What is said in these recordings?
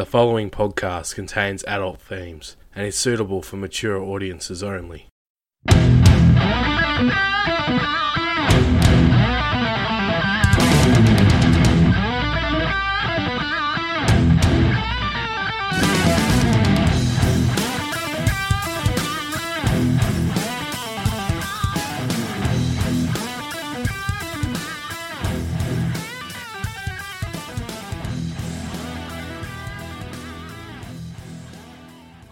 The following podcast contains adult themes and is suitable for mature audiences only.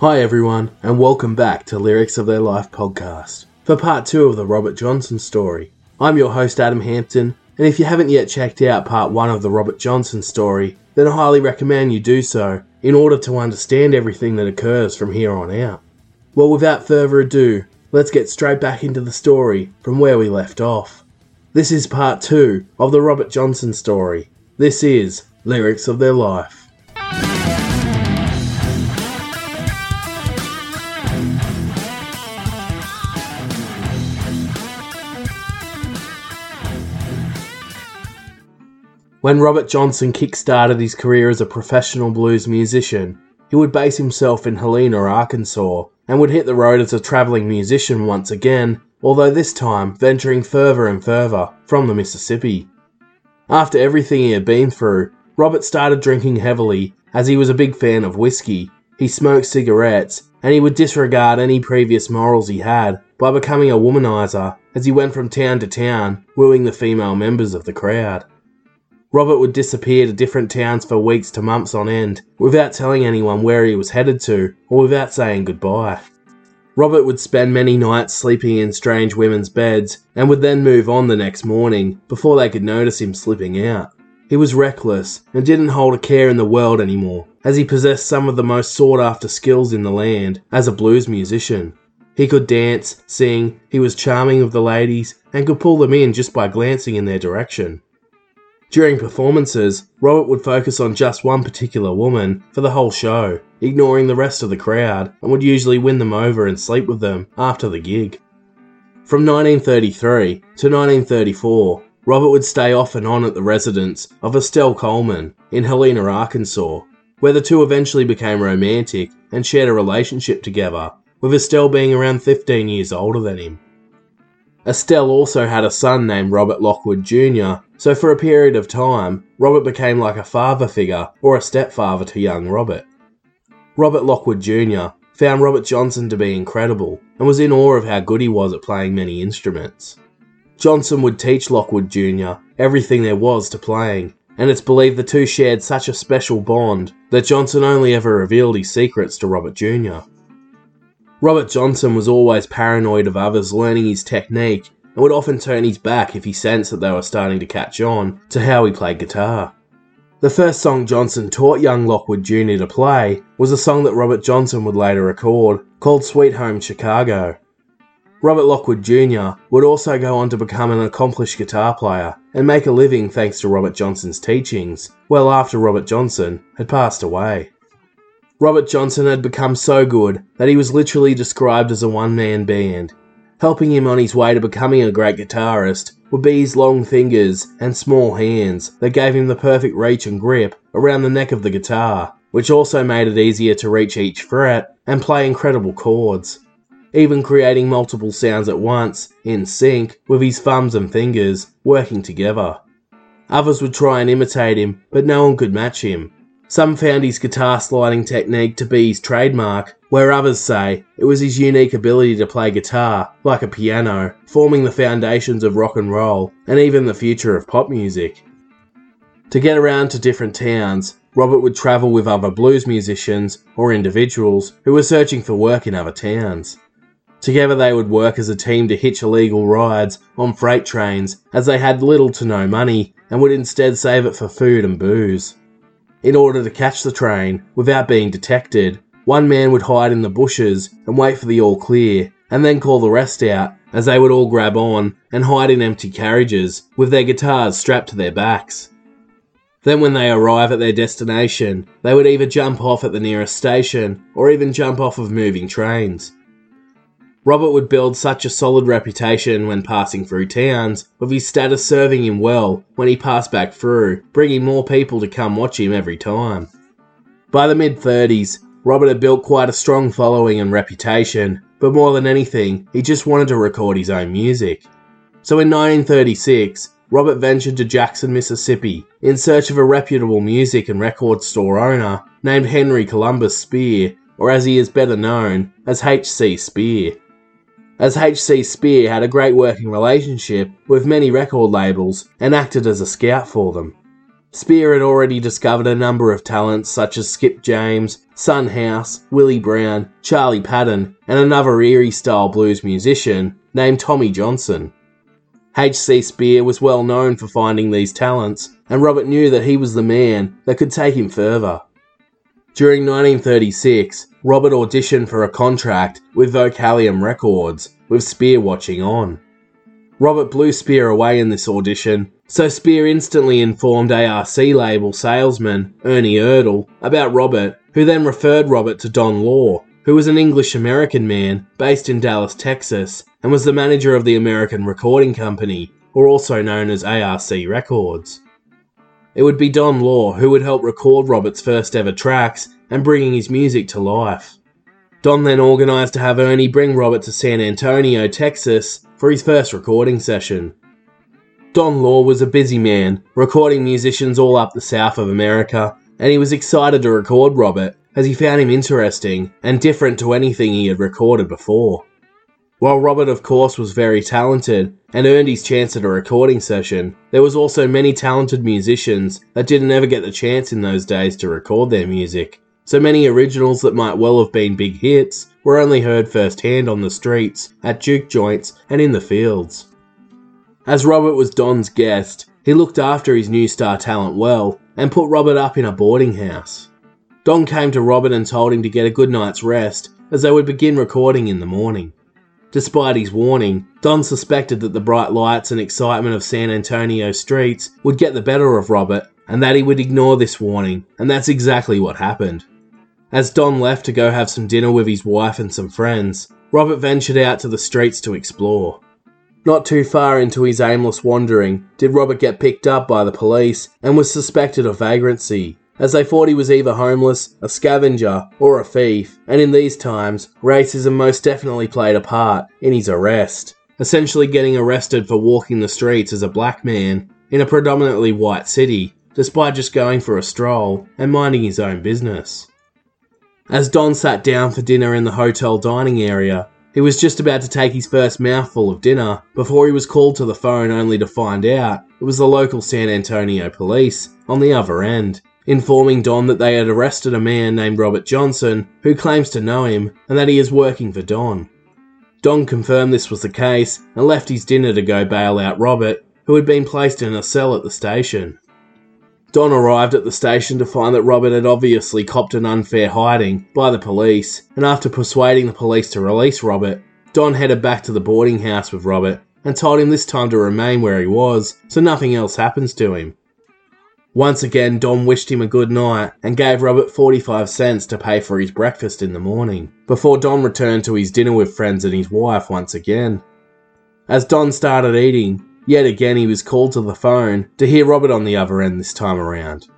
Hi, everyone, and welcome back to Lyrics of Their Life podcast for part two of the Robert Johnson story. I'm your host, Adam Hampton, and if you haven't yet checked out part one of the Robert Johnson story, then I highly recommend you do so in order to understand everything that occurs from here on out. Well, without further ado, let's get straight back into the story from where we left off. This is part two of the Robert Johnson story. This is Lyrics of Their Life. When Robert Johnson kick-started his career as a professional blues musician, he would base himself in Helena, Arkansas, and would hit the road as a travelling musician once again, although this time venturing further and further from the Mississippi. After everything he had been through, Robert started drinking heavily as he was a big fan of whiskey. He smoked cigarettes, and he would disregard any previous morals he had by becoming a womanizer as he went from town to town, wooing the female members of the crowd. Robert would disappear to different towns for weeks to months on end, without telling anyone where he was headed to, or without saying goodbye. Robert would spend many nights sleeping in strange women's beds, and would then move on the next morning, before they could notice him slipping out. He was reckless, and didn't hold a care in the world anymore, as he possessed some of the most sought after skills in the land as a blues musician. He could dance, sing, he was charming of the ladies, and could pull them in just by glancing in their direction. During performances, Robert would focus on just one particular woman for the whole show, ignoring the rest of the crowd, and would usually win them over and sleep with them after the gig. From 1933 to 1934, Robert would stay off and on at the residence of Estelle Coleman in Helena, Arkansas, where the two eventually became romantic and shared a relationship together, with Estelle being around 15 years older than him. Estelle also had a son named Robert Lockwood Jr., so for a period of time, Robert became like a father figure or a stepfather to young Robert. Robert Lockwood Jr. found Robert Johnson to be incredible and was in awe of how good he was at playing many instruments. Johnson would teach Lockwood Jr. everything there was to playing, and it's believed the two shared such a special bond that Johnson only ever revealed his secrets to Robert Jr. Robert Johnson was always paranoid of others learning his technique and would often turn his back if he sensed that they were starting to catch on to how he played guitar. The first song Johnson taught young Lockwood Jr. to play was a song that Robert Johnson would later record called Sweet Home Chicago. Robert Lockwood Jr. would also go on to become an accomplished guitar player and make a living thanks to Robert Johnson's teachings, well after Robert Johnson had passed away. Robert Johnson had become so good that he was literally described as a one man band. Helping him on his way to becoming a great guitarist would be his long fingers and small hands that gave him the perfect reach and grip around the neck of the guitar, which also made it easier to reach each fret and play incredible chords. Even creating multiple sounds at once, in sync, with his thumbs and fingers working together. Others would try and imitate him, but no one could match him, some found his guitar sliding technique to be his trademark, where others say it was his unique ability to play guitar, like a piano, forming the foundations of rock and roll, and even the future of pop music. To get around to different towns, Robert would travel with other blues musicians or individuals who were searching for work in other towns. Together they would work as a team to hitch illegal rides on freight trains as they had little to no money and would instead save it for food and booze. In order to catch the train without being detected, one man would hide in the bushes and wait for the all clear, and then call the rest out as they would all grab on and hide in empty carriages with their guitars strapped to their backs. Then, when they arrive at their destination, they would either jump off at the nearest station or even jump off of moving trains. Robert would build such a solid reputation when passing through towns, with his status serving him well when he passed back through, bringing more people to come watch him every time. By the mid 30s, Robert had built quite a strong following and reputation, but more than anything, he just wanted to record his own music. So in 1936, Robert ventured to Jackson, Mississippi, in search of a reputable music and record store owner named Henry Columbus Speir, or as he is better known as H.C. Speir. As H.C. Speir had a great working relationship with many record labels and acted as a scout for them. Speir had already discovered a number of talents such as Skip James, Son House, Willie Brown, Charlie Patton, and another eerie style blues musician named Tommy Johnson. H.C. Speir was well known for finding these talents, and Robert knew that he was the man that could take him further. During 1936, Robert auditioned for a contract with Vocalion Records, with Speir watching on. Robert blew Speir away in this audition, so Speir instantly informed ARC label salesman Ernie Oertle about Robert, who then referred Robert to Don Law, who was an English American man based in Dallas, Texas, and was the manager of the American Recording Company, or also known as ARC Records. It would be Don Law who would help record Robert's first ever tracks and bringing his music to life. Don then organised to have Ernie bring Robert to San Antonio, Texas, for his first recording session. Don Law was a busy man, recording musicians all up the south of America, and he was excited to record Robert as he found him interesting and different to anything he had recorded before. While Robert, of course, was very talented and earned his chance at a recording session, there was also many talented musicians that didn't ever get the chance in those days to record their music. So many originals that might well have been big hits were only heard firsthand on the streets, at juke joints, and in the fields. As Robert was Don's guest, he looked after his new star talent well and put Robert up in a boarding house. Don came to Robert and told him to get a good night's rest as they would begin recording in the morning. Despite his warning, Don suspected that the bright lights and excitement of San Antonio streets would get the better of Robert and that he would ignore this warning, and that's exactly what happened. As Don left to go have some dinner with his wife and some friends, Robert ventured out to the streets to explore. Not too far into his aimless wandering did Robert get picked up by the police and was suspected of vagrancy, as they thought he was either homeless, a scavenger, or a thief, and in these times, racism most definitely played a part in his arrest, essentially getting arrested for walking the streets as a black man in a predominantly white city, despite just going for a stroll and minding his own business. As Don sat down for dinner in the hotel dining area, he was just about to take his first mouthful of dinner before he was called to the phone only to find out it was the local San Antonio police on the other end, informing Don that they had arrested a man named Robert Johnson who claims to know him and that he is working for Don. Don confirmed this was the case and left his dinner to go bail out Robert, who had been placed in a cell at the station. Don arrived at the station to find that Robert had obviously copped an unfair hiding by the police, and after persuading the police to release Robert, Don headed back to the boarding house with Robert and told him this time to remain where he was so nothing else happens to him. Once again, Don wished him a good night and gave Robert 45 cents to pay for his breakfast in the morning, before Don returned to his dinner with friends and his wife once again. As Don started eating, yet again he was called to the phone to hear Robert on the other end this time around.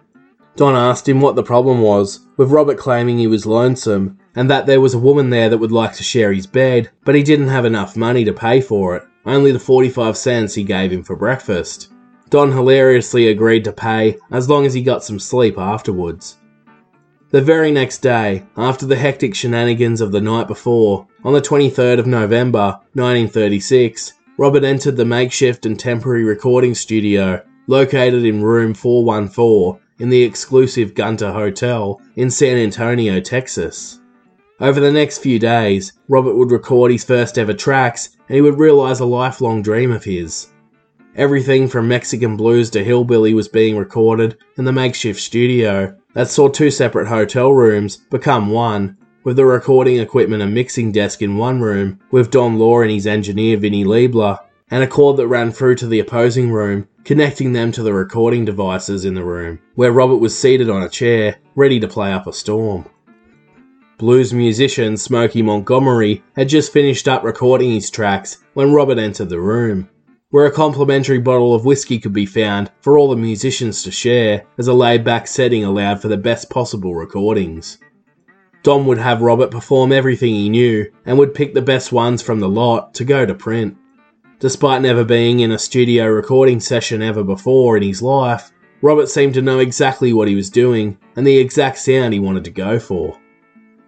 Don asked him what the problem was, with Robert claiming he was lonesome and that there was a woman there that would like to share his bed, but he didn't have enough money to pay for it, only the 45 cents he gave him for breakfast. Don hilariously agreed to pay as long as he got some sleep afterwards. The very next day, after the hectic shenanigans of the night before, on the 23rd of November 1936, Robert entered the makeshift and temporary recording studio located in room 414 in the exclusive Gunter Hotel in San Antonio, Texas. Over the next few days, Robert would record his first ever tracks and he would realize a lifelong dream of his. Everything from Mexican blues to hillbilly was being recorded in the makeshift studio that saw two separate hotel rooms become one, with the recording equipment and mixing desk in one room, with Don Law and his engineer Vinnie Liebler, and a cord that ran through to the opposing room, connecting them to the recording devices in the room, where Robert was seated on a chair, ready to play up a storm. Blues musician Smokey Montgomery had just finished up recording his tracks when Robert entered the room. where a complimentary bottle of whiskey could be found for all the musicians to share, as a laid back setting allowed for the best possible recordings. Don would have Robert perform everything he knew and would pick the best ones from the lot to go to print. Despite never being in a studio recording session ever before in his life, Robert seemed to know exactly what he was doing and the exact sound he wanted to go for.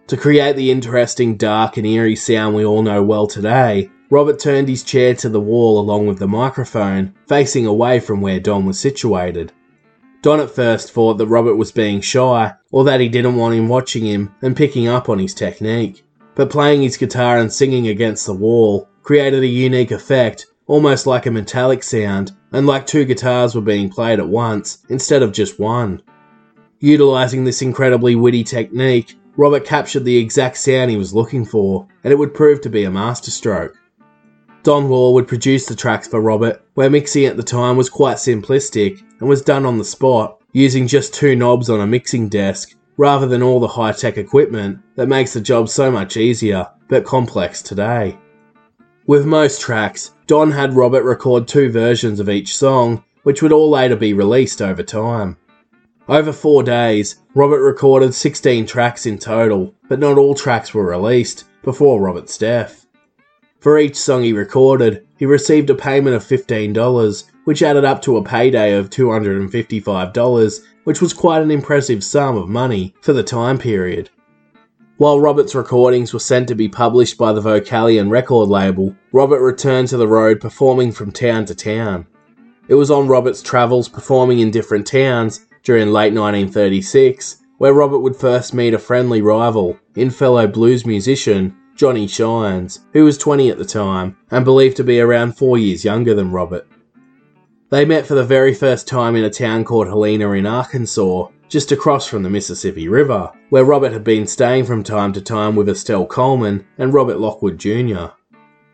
To create the interesting, dark, and eerie sound we all know well today, Robert turned his chair to the wall along with the microphone, facing away from where Don was situated. Don at first thought that Robert was being shy, or that he didn't want him watching him and picking up on his technique. But playing his guitar and singing against the wall created a unique effect, almost like a metallic sound, and like two guitars were being played at once instead of just one. Utilising this incredibly witty technique, Robert captured the exact sound he was looking for, and it would prove to be a masterstroke. Don Law would produce the tracks for Robert, where mixing at the time was quite simplistic and was done on the spot, using just two knobs on a mixing desk, rather than all the high tech equipment that makes the job so much easier, but complex today. With most tracks, Don had Robert record two versions of each song, which would all later be released over time. Over four days, Robert recorded 16 tracks in total, but not all tracks were released before Robert's death. For each song he recorded, he received a payment of $15, which added up to a payday of $255, which was quite an impressive sum of money for the time period. While Robert's recordings were sent to be published by the Vocalion record label, Robert returned to the road performing from town to town. It was on Robert's travels performing in different towns during late 1936 where Robert would first meet a friendly rival in fellow blues musician Johnny Shines, who was 20 at the time and believed to be around four years younger than Robert. They met for the very first time in a town called Helena in Arkansas, just across from the Mississippi River, where Robert had been staying from time to time with Estelle Coleman and Robert Lockwood Jr.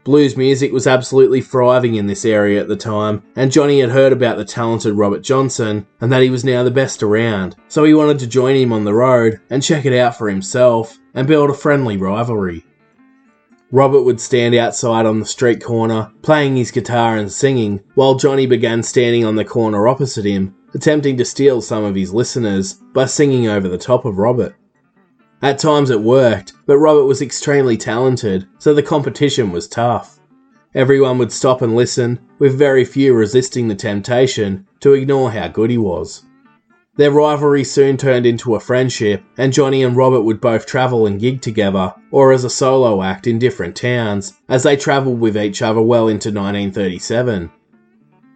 Blues music was absolutely thriving in this area at the time, and Johnny had heard about the talented Robert Johnson and that he was now the best around, so he wanted to join him on the road and check it out for himself and build a friendly rivalry. Robert would stand outside on the street corner, playing his guitar and singing, while Johnny began standing on the corner opposite him, attempting to steal some of his listeners by singing over the top of Robert. At times it worked, but Robert was extremely talented, so the competition was tough. Everyone would stop and listen, with very few resisting the temptation to ignore how good he was. Their rivalry soon turned into a friendship, and Johnny and Robert would both travel and gig together, or as a solo act in different towns, as they travelled with each other well into 1937.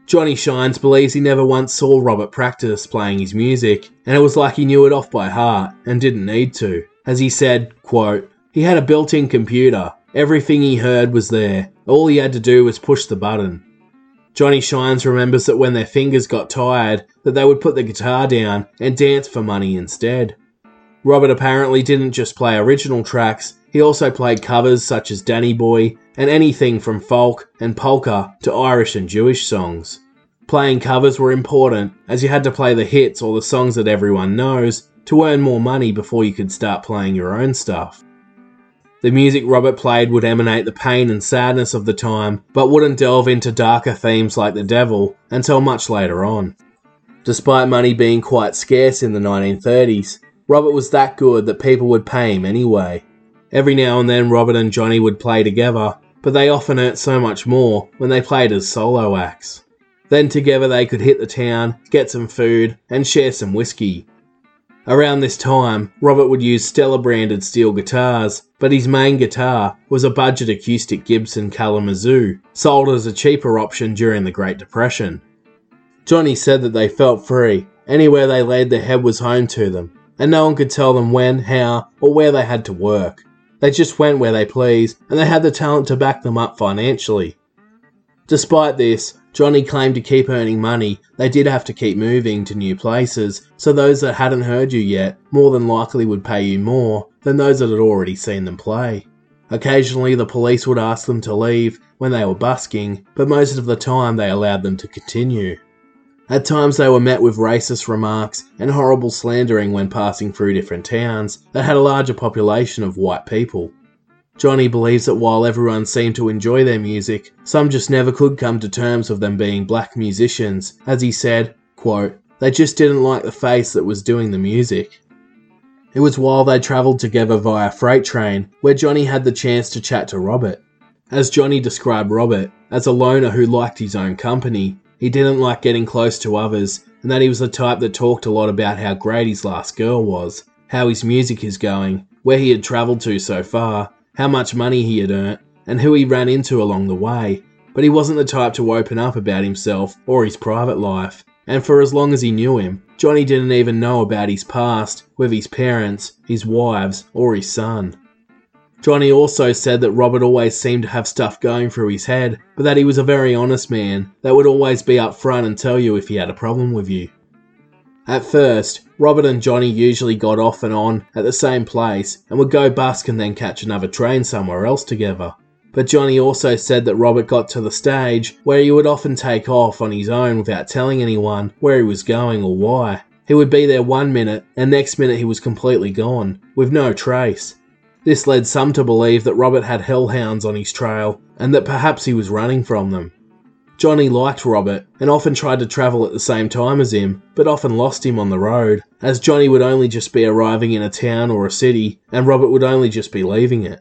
Johnny Shines believes he never once saw Robert practice playing his music, and it was like he knew it off by heart and didn't need to. As he said, quote, he had a built in computer. Everything he heard was there. All he had to do was push the button. Johnny Shines remembers that when their fingers got tired, that they would put the guitar down and dance for money instead. Robert apparently didn't just play original tracks, he also played covers such as Danny Boy and anything from folk and polka to Irish and Jewish songs. Playing covers were important as you had to play the hits or the songs that everyone knows to earn more money before you could start playing your own stuff. The music Robert played would emanate the pain and sadness of the time, but wouldn't delve into darker themes like the devil until much later on. Despite money being quite scarce in the 1930s, Robert was that good that people would pay him anyway. Every now and then, Robert and Johnny would play together, but they often earned so much more when they played as solo acts. Then together they could hit the town, get some food, and share some whiskey. Around this time, Robert would use Stella branded steel guitars, but his main guitar was a budget acoustic Gibson Kalamazoo, sold as a cheaper option during the Great Depression. Johnny said that they felt free. Anywhere they laid their head was home to them, and no one could tell them when, how, or where they had to work. They just went where they pleased, and they had the talent to back them up financially. Despite this, Johnny claimed to keep earning money, they did have to keep moving to new places, so those that hadn't heard you yet more than likely would pay you more than those that had already seen them play. Occasionally, the police would ask them to leave when they were busking, but most of the time they allowed them to continue. At times, they were met with racist remarks and horrible slandering when passing through different towns that had a larger population of white people. Johnny believes that while everyone seemed to enjoy their music, some just never could come to terms with them being black musicians, as he said, quote, they just didn't like the face that was doing the music. It was while they travelled together via freight train where Johnny had the chance to chat to Robert. As Johnny described Robert, as a loner who liked his own company, he didn't like getting close to others, and that he was the type that talked a lot about how great his last girl was, how his music is going, where he had travelled to so far, how much money he had earned, and who he ran into along the way. But he wasn't the type to open up about himself or his private life, and for as long as he knew him, Johnny didn't even know about his past with his parents, his wives, or his son. Johnny also said that Robert always seemed to have stuff going through his head, but that he was a very honest man that would always be upfront and tell you if he had a problem with you. At first, Robert and Johnny usually got off and on at the same place and would go busk and then catch another train somewhere else together. But Johnny also said that Robert got to the stage where he would often take off on his own without telling anyone where he was going or why. He would be there one minute, and next minute he was completely gone, with no trace. This led some to believe that Robert had hellhounds on his trail, and that perhaps he was running from them. Johnny liked Robert and often tried to travel at the same time as him, but often lost him on the road, as Johnny would only just be arriving in a town or a city, and Robert would only just be leaving it.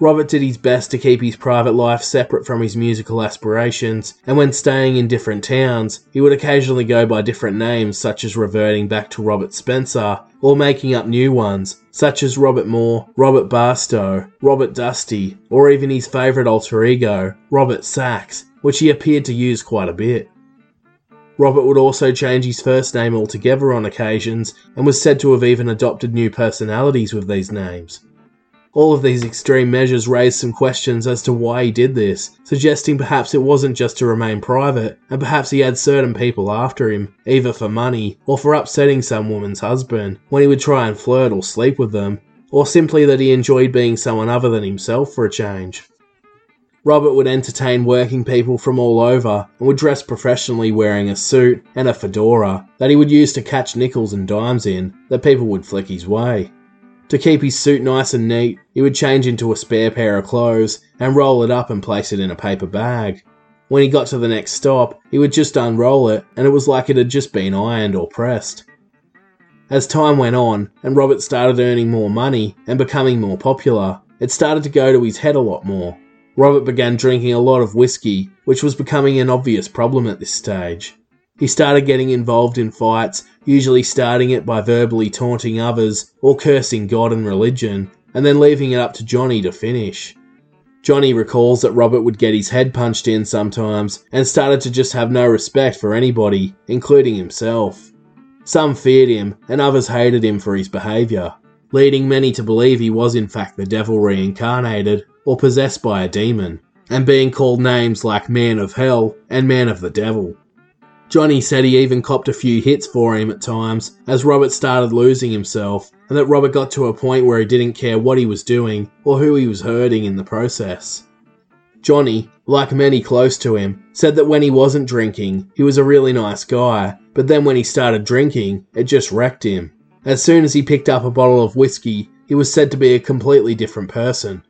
Robert did his best to keep his private life separate from his musical aspirations, and when staying in different towns, he would occasionally go by different names, such as reverting back to Robert Spencer, or making up new ones, such as Robert Moore, Robert Barstow, Robert Dusty, or even his favourite alter ego, Robert Sachs, which he appeared to use quite a bit. Robert would also change his first name altogether on occasions, and was said to have even adopted new personalities with these names. All of these extreme measures raised some questions as to why he did this, suggesting perhaps it wasn't just to remain private, and perhaps he had certain people after him, either for money or for upsetting some woman's husband, when he would try and flirt or sleep with them, or simply that he enjoyed being someone other than himself for a change. Robert would entertain working people from all over and would dress professionally wearing a suit and a fedora that he would use to catch nickels and dimes in that people would flick his way. To keep his suit nice and neat, he would change into a spare pair of clothes and roll it up and place it in a paper bag. When he got to the next stop, he would just unroll it, and it was like it had just been ironed or pressed. As time went on, and Robert started earning more money and becoming more popular, it started to go to his head a lot more. Robert began drinking a lot of whiskey, which was becoming an obvious problem at this stage. He started getting involved in fights, usually starting it by verbally taunting others or cursing God and religion, and then leaving it up to Johnny to finish. Johnny recalls that Robert would get his head punched in sometimes and started to just have no respect for anybody, including himself. Some feared him, and others hated him for his behaviour, leading many to believe he was in fact the devil reincarnated or possessed by a demon, and being called names like Man of Hell and Man of the Devil. Johnny said he even copped a few hits for him at times as Robert started losing himself, and that Robert got to a point where he didn't care what he was doing or who he was hurting in the process. Johnny, like many close to him, said that when he wasn't drinking, he was a really nice guy, but then when he started drinking, it just wrecked him. As soon as he picked up a bottle of whiskey, he was said to be a completely different person.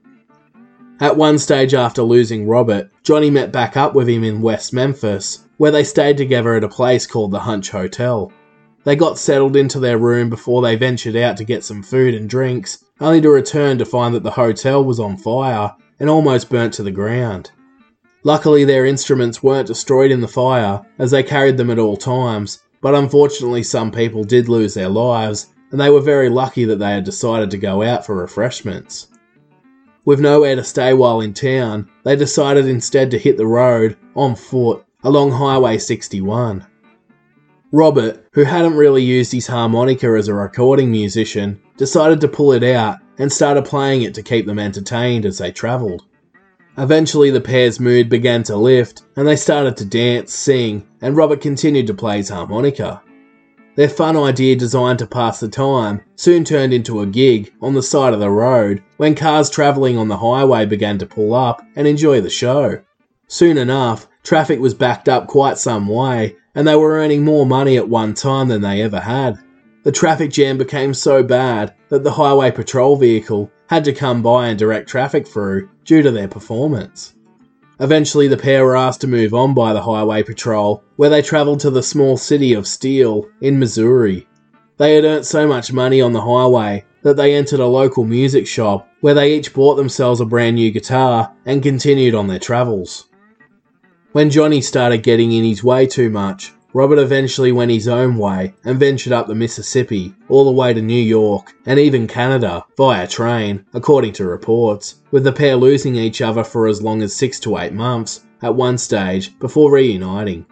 At one stage after losing Robert, Johnny met back up with him in West Memphis, where they stayed together at a place called the Hunch Hotel. They got settled into their room before they ventured out to get some food and drinks, only to return to find that the hotel was on fire and almost burnt to the ground. Luckily, their instruments weren't destroyed in the fire, as they carried them at all times, but unfortunately, some people did lose their lives, and they were very lucky that they had decided to go out for refreshments. With nowhere to stay while in town, they decided instead to hit the road, on foot, along Highway 61. Robert, who hadn't really used his harmonica as a recording musician, decided to pull it out and started playing it to keep them entertained as they travelled. Eventually, the pair's mood began to lift and they started to dance, sing, and Robert continued to play his harmonica. Their fun idea designed to pass the time soon turned into a gig on the side of the road when cars travelling on the highway began to pull up and enjoy the show. Soon enough, traffic was backed up quite some way, and they were earning more money at one time than they ever had. the traffic jam became so bad that the highway patrol vehicle had to come by and direct traffic through due to their performance. Eventually, the pair were asked to move on by the highway patrol, where they travelled to the small city of Steele in Missouri. They had earned so much money on the highway that they entered a local music shop where they each bought themselves a brand new guitar and continued on their travels. When Johnny started getting in his way too much, Robert eventually went his own way and ventured up the Mississippi, all the way to New York and even Canada via train, according to reports, with the pair losing each other for as long as six to eight months at one stage before reuniting.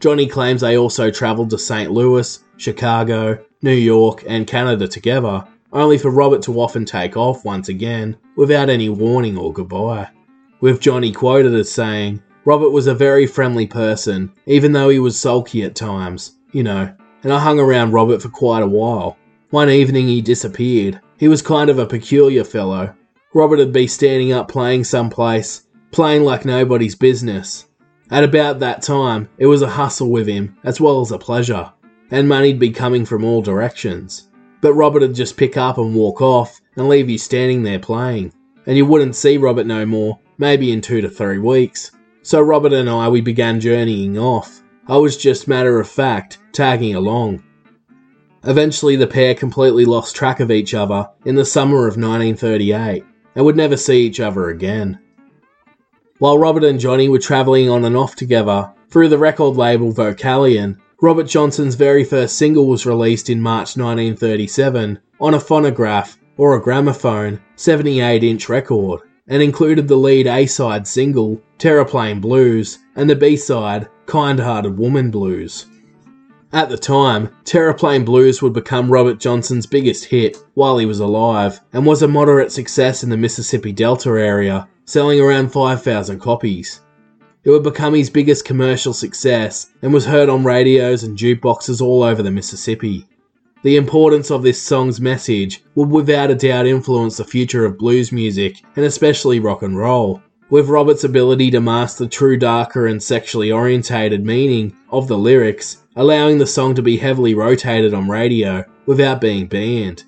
Johnny claims they also travelled to St. Louis, Chicago, New York, and Canada together, only for Robert to often take off once again without any warning or goodbye. With Johnny quoted as saying, Robert was a very friendly person, even though he was sulky at times, you know, and I hung around Robert for quite a while. One evening he disappeared. He was kind of a peculiar fellow. Robert would be standing up playing someplace, playing like nobody's business. At about that time, it was a hustle with him, as well as a pleasure, and money'd be coming from all directions. But Robert would just pick up and walk off and leave you standing there playing, and you wouldn't see Robert no more, maybe in two to three weeks. So Robert and I, we began journeying off. I was just matter of fact, tagging along. Eventually, the pair completely lost track of each other in the summer of 1938 and would never see each other again. While Robert and Johnny were travelling on and off together through the record label Vocalion, Robert Johnson's very first single was released in March 1937 on a phonograph or a gramophone 78 inch record and included the lead A side single, Terraplane Blues, and the B side, Kind Hearted Woman Blues. At the time, Terraplane Blues would become Robert Johnson's biggest hit while he was alive, and was a moderate success in the Mississippi Delta area, selling around 5,000 copies. It would become his biggest commercial success and was heard on radios and jukeboxes all over the Mississippi. The importance of this song's message would without a doubt influence the future of blues music, and especially rock and roll, with Robert's ability to master the true darker and sexually orientated meaning of the lyrics, allowing the song to be heavily rotated on radio without being banned.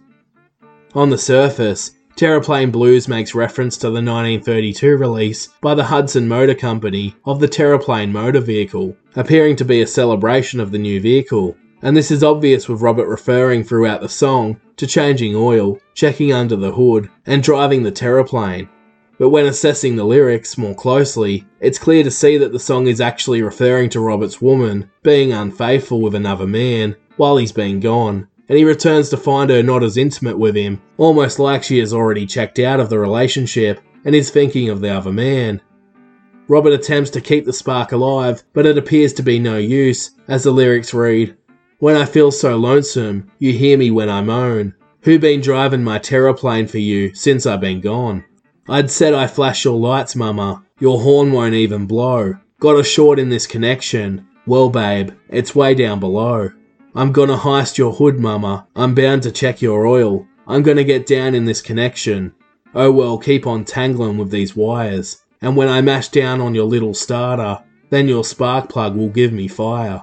On the surface, Terraplane Blues makes reference to the 1932 release by the Hudson Motor Company of the Terraplane motor vehicle, appearing to be a celebration of the new vehicle, and this is obvious with Robert referring throughout the song to changing oil, checking under the hood, and driving the terraplane. But when assessing the lyrics more closely, it's clear to see that the song is actually referring to Robert's woman being unfaithful with another man while he's been gone, and he returns to find her not as intimate with him, almost like she has already checked out of the relationship and is thinking of the other man. Robert attempts to keep the spark alive, but it appears to be no use, as the lyrics read when I feel so lonesome, you hear me when I moan. Who been driving my terraplane for you since I been gone? I'd said I flash your lights, mama. Your horn won't even blow. Got a short in this connection. Well, babe, it's way down below. I'm gonna heist your hood, mama. I'm bound to check your oil. I'm gonna get down in this connection. Oh well, keep on tangling with these wires. And when I mash down on your little starter, then your spark plug will give me fire.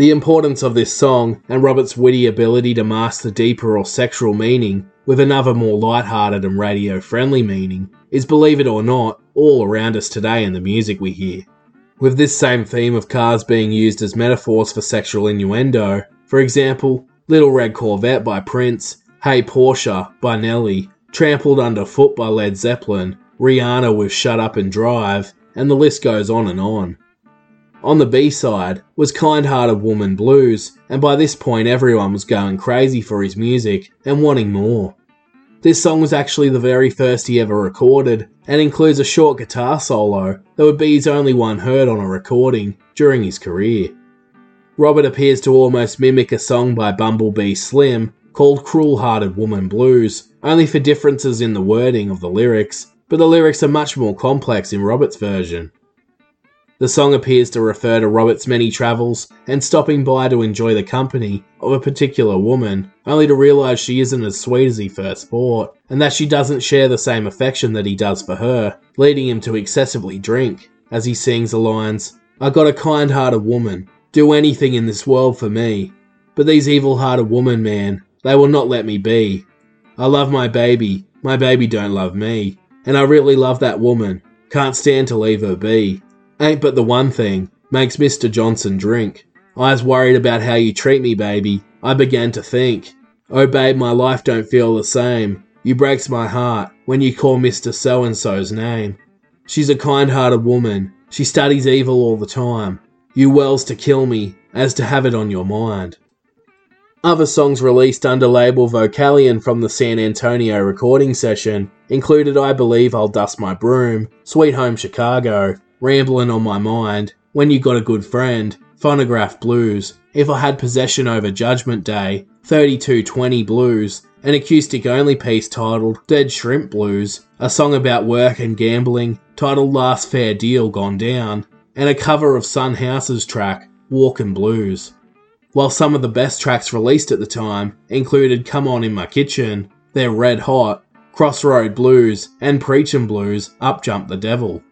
The importance of this song and Robert's witty ability to mask the deeper or sexual meaning with another more light-hearted and radio friendly meaning is, believe it or not, all around us today in the music we hear. With this same theme of cars being used as metaphors for sexual innuendo, for example, Little Red Corvette by Prince, Hey Porsche by Nelly, Trampled Underfoot by Led Zeppelin, Rihanna with Shut Up and Drive, and the list goes on and on. On the B side was Kind Hearted Woman Blues, and by this point everyone was going crazy for his music and wanting more. This song was actually the very first he ever recorded, and includes a short guitar solo that would be his only one heard on a recording during his career. Robert appears to almost mimic a song by Bumblebee Slim called Cruel Hearted Woman Blues, only for differences in the wording of the lyrics, but the lyrics are much more complex in Robert's version. The song appears to refer to Robert's many travels and stopping by to enjoy the company of a particular woman, only to realise she isn't as sweet as he first thought, and that she doesn't share the same affection that he does for her, leading him to excessively drink, as he sings the lines, I got a kind hearted woman, do anything in this world for me. But these evil hearted women, man, they will not let me be. I love my baby, my baby don't love me. And I really love that woman, can't stand to leave her be. Ain't but the one thing, makes Mr. Johnson drink. I was worried about how you treat me, baby. I began to think. Oh, babe, my life don't feel the same. You breaks my heart when you call Mr. So and so's name. She's a kind hearted woman. She studies evil all the time. You wells to kill me, as to have it on your mind. Other songs released under label Vocalion from the San Antonio recording session included I Believe I'll Dust My Broom, Sweet Home Chicago, Ramblin' on My Mind, When You Got a Good Friend, Phonograph Blues, If I Had Possession Over Judgment Day, 3220 Blues, an acoustic only piece titled Dead Shrimp Blues, a song about work and gambling titled Last Fair Deal Gone Down, and a cover of Son House's track Walkin' Blues. While some of the best tracks released at the time included Come On In My Kitchen, They're Red Hot, Crossroad Blues, and Preachin' Blues, Up Jump the Devil.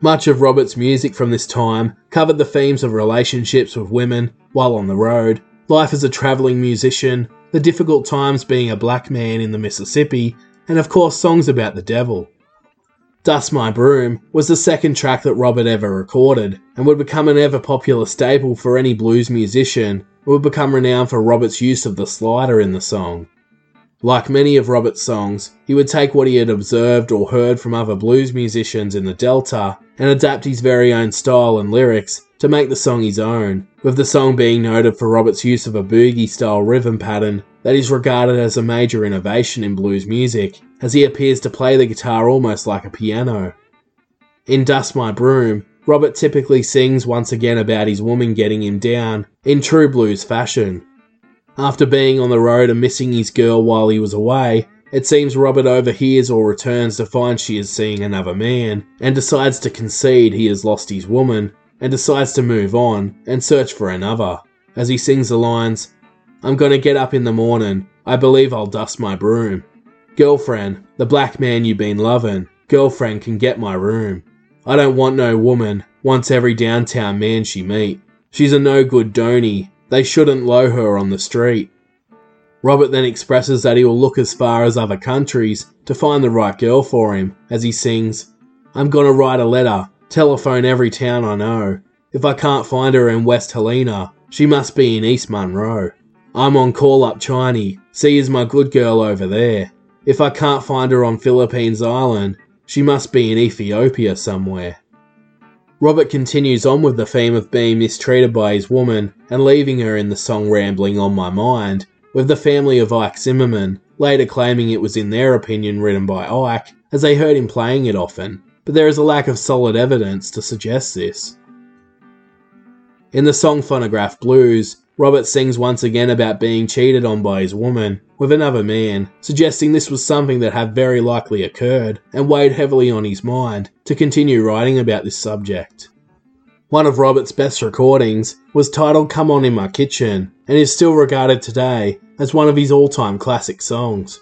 Much of Robert's music from this time covered the themes of relationships with women while on the road, life as a travelling musician, the difficult times being a black man in the Mississippi, and of course songs about the devil. Dust My Broom was the second track that Robert ever recorded, and would become an ever popular staple for any blues musician, who would become renowned for Robert's use of the slider in the song. Like many of Robert's songs, he would take what he had observed or heard from other blues musicians in the Delta and adapt his very own style and lyrics to make the song his own, with the song being noted for Robert's use of a boogie style rhythm pattern that is regarded as a major innovation in blues music, as he appears to play the guitar almost like a piano. In Dust My Broom, Robert typically sings once again about his woman getting him down, in true blues fashion. After being on the road and missing his girl while he was away, it seems Robert overhears or returns to find she is seeing another man, and decides to concede he has lost his woman, and decides to move on and search for another. As he sings the lines, I'm gonna get up in the morning, I believe I'll dust my broom. Girlfriend, the black man you been lovin', girlfriend can get my room. I don't want no woman, wants every downtown man she meet. She's a no good donny, they shouldn't low her on the street. Robert then expresses that he will look as far as other countries to find the right girl for him as he sings, I'm gonna write a letter, telephone every town I know. If I can't find her in West Helena, she must be in East Monroe. I'm on call up Chiney, see is my good girl over there. If I can't find her on Philippines Island, she must be in Ethiopia somewhere. Robert continues on with the theme of being mistreated by his woman and leaving her in the song Rambling on My Mind, with the family of Ike Zimmerman later claiming it was in their opinion written by Ike, as they heard him playing it often, but there is a lack of solid evidence to suggest this. In the song Phonograph Blues, Robert sings once again about being cheated on by his woman with another man, suggesting this was something that had very likely occurred and weighed heavily on his mind to continue writing about this subject. One of Robert's best recordings was titled Come On In My Kitchen and is still regarded today as one of his all time classic songs.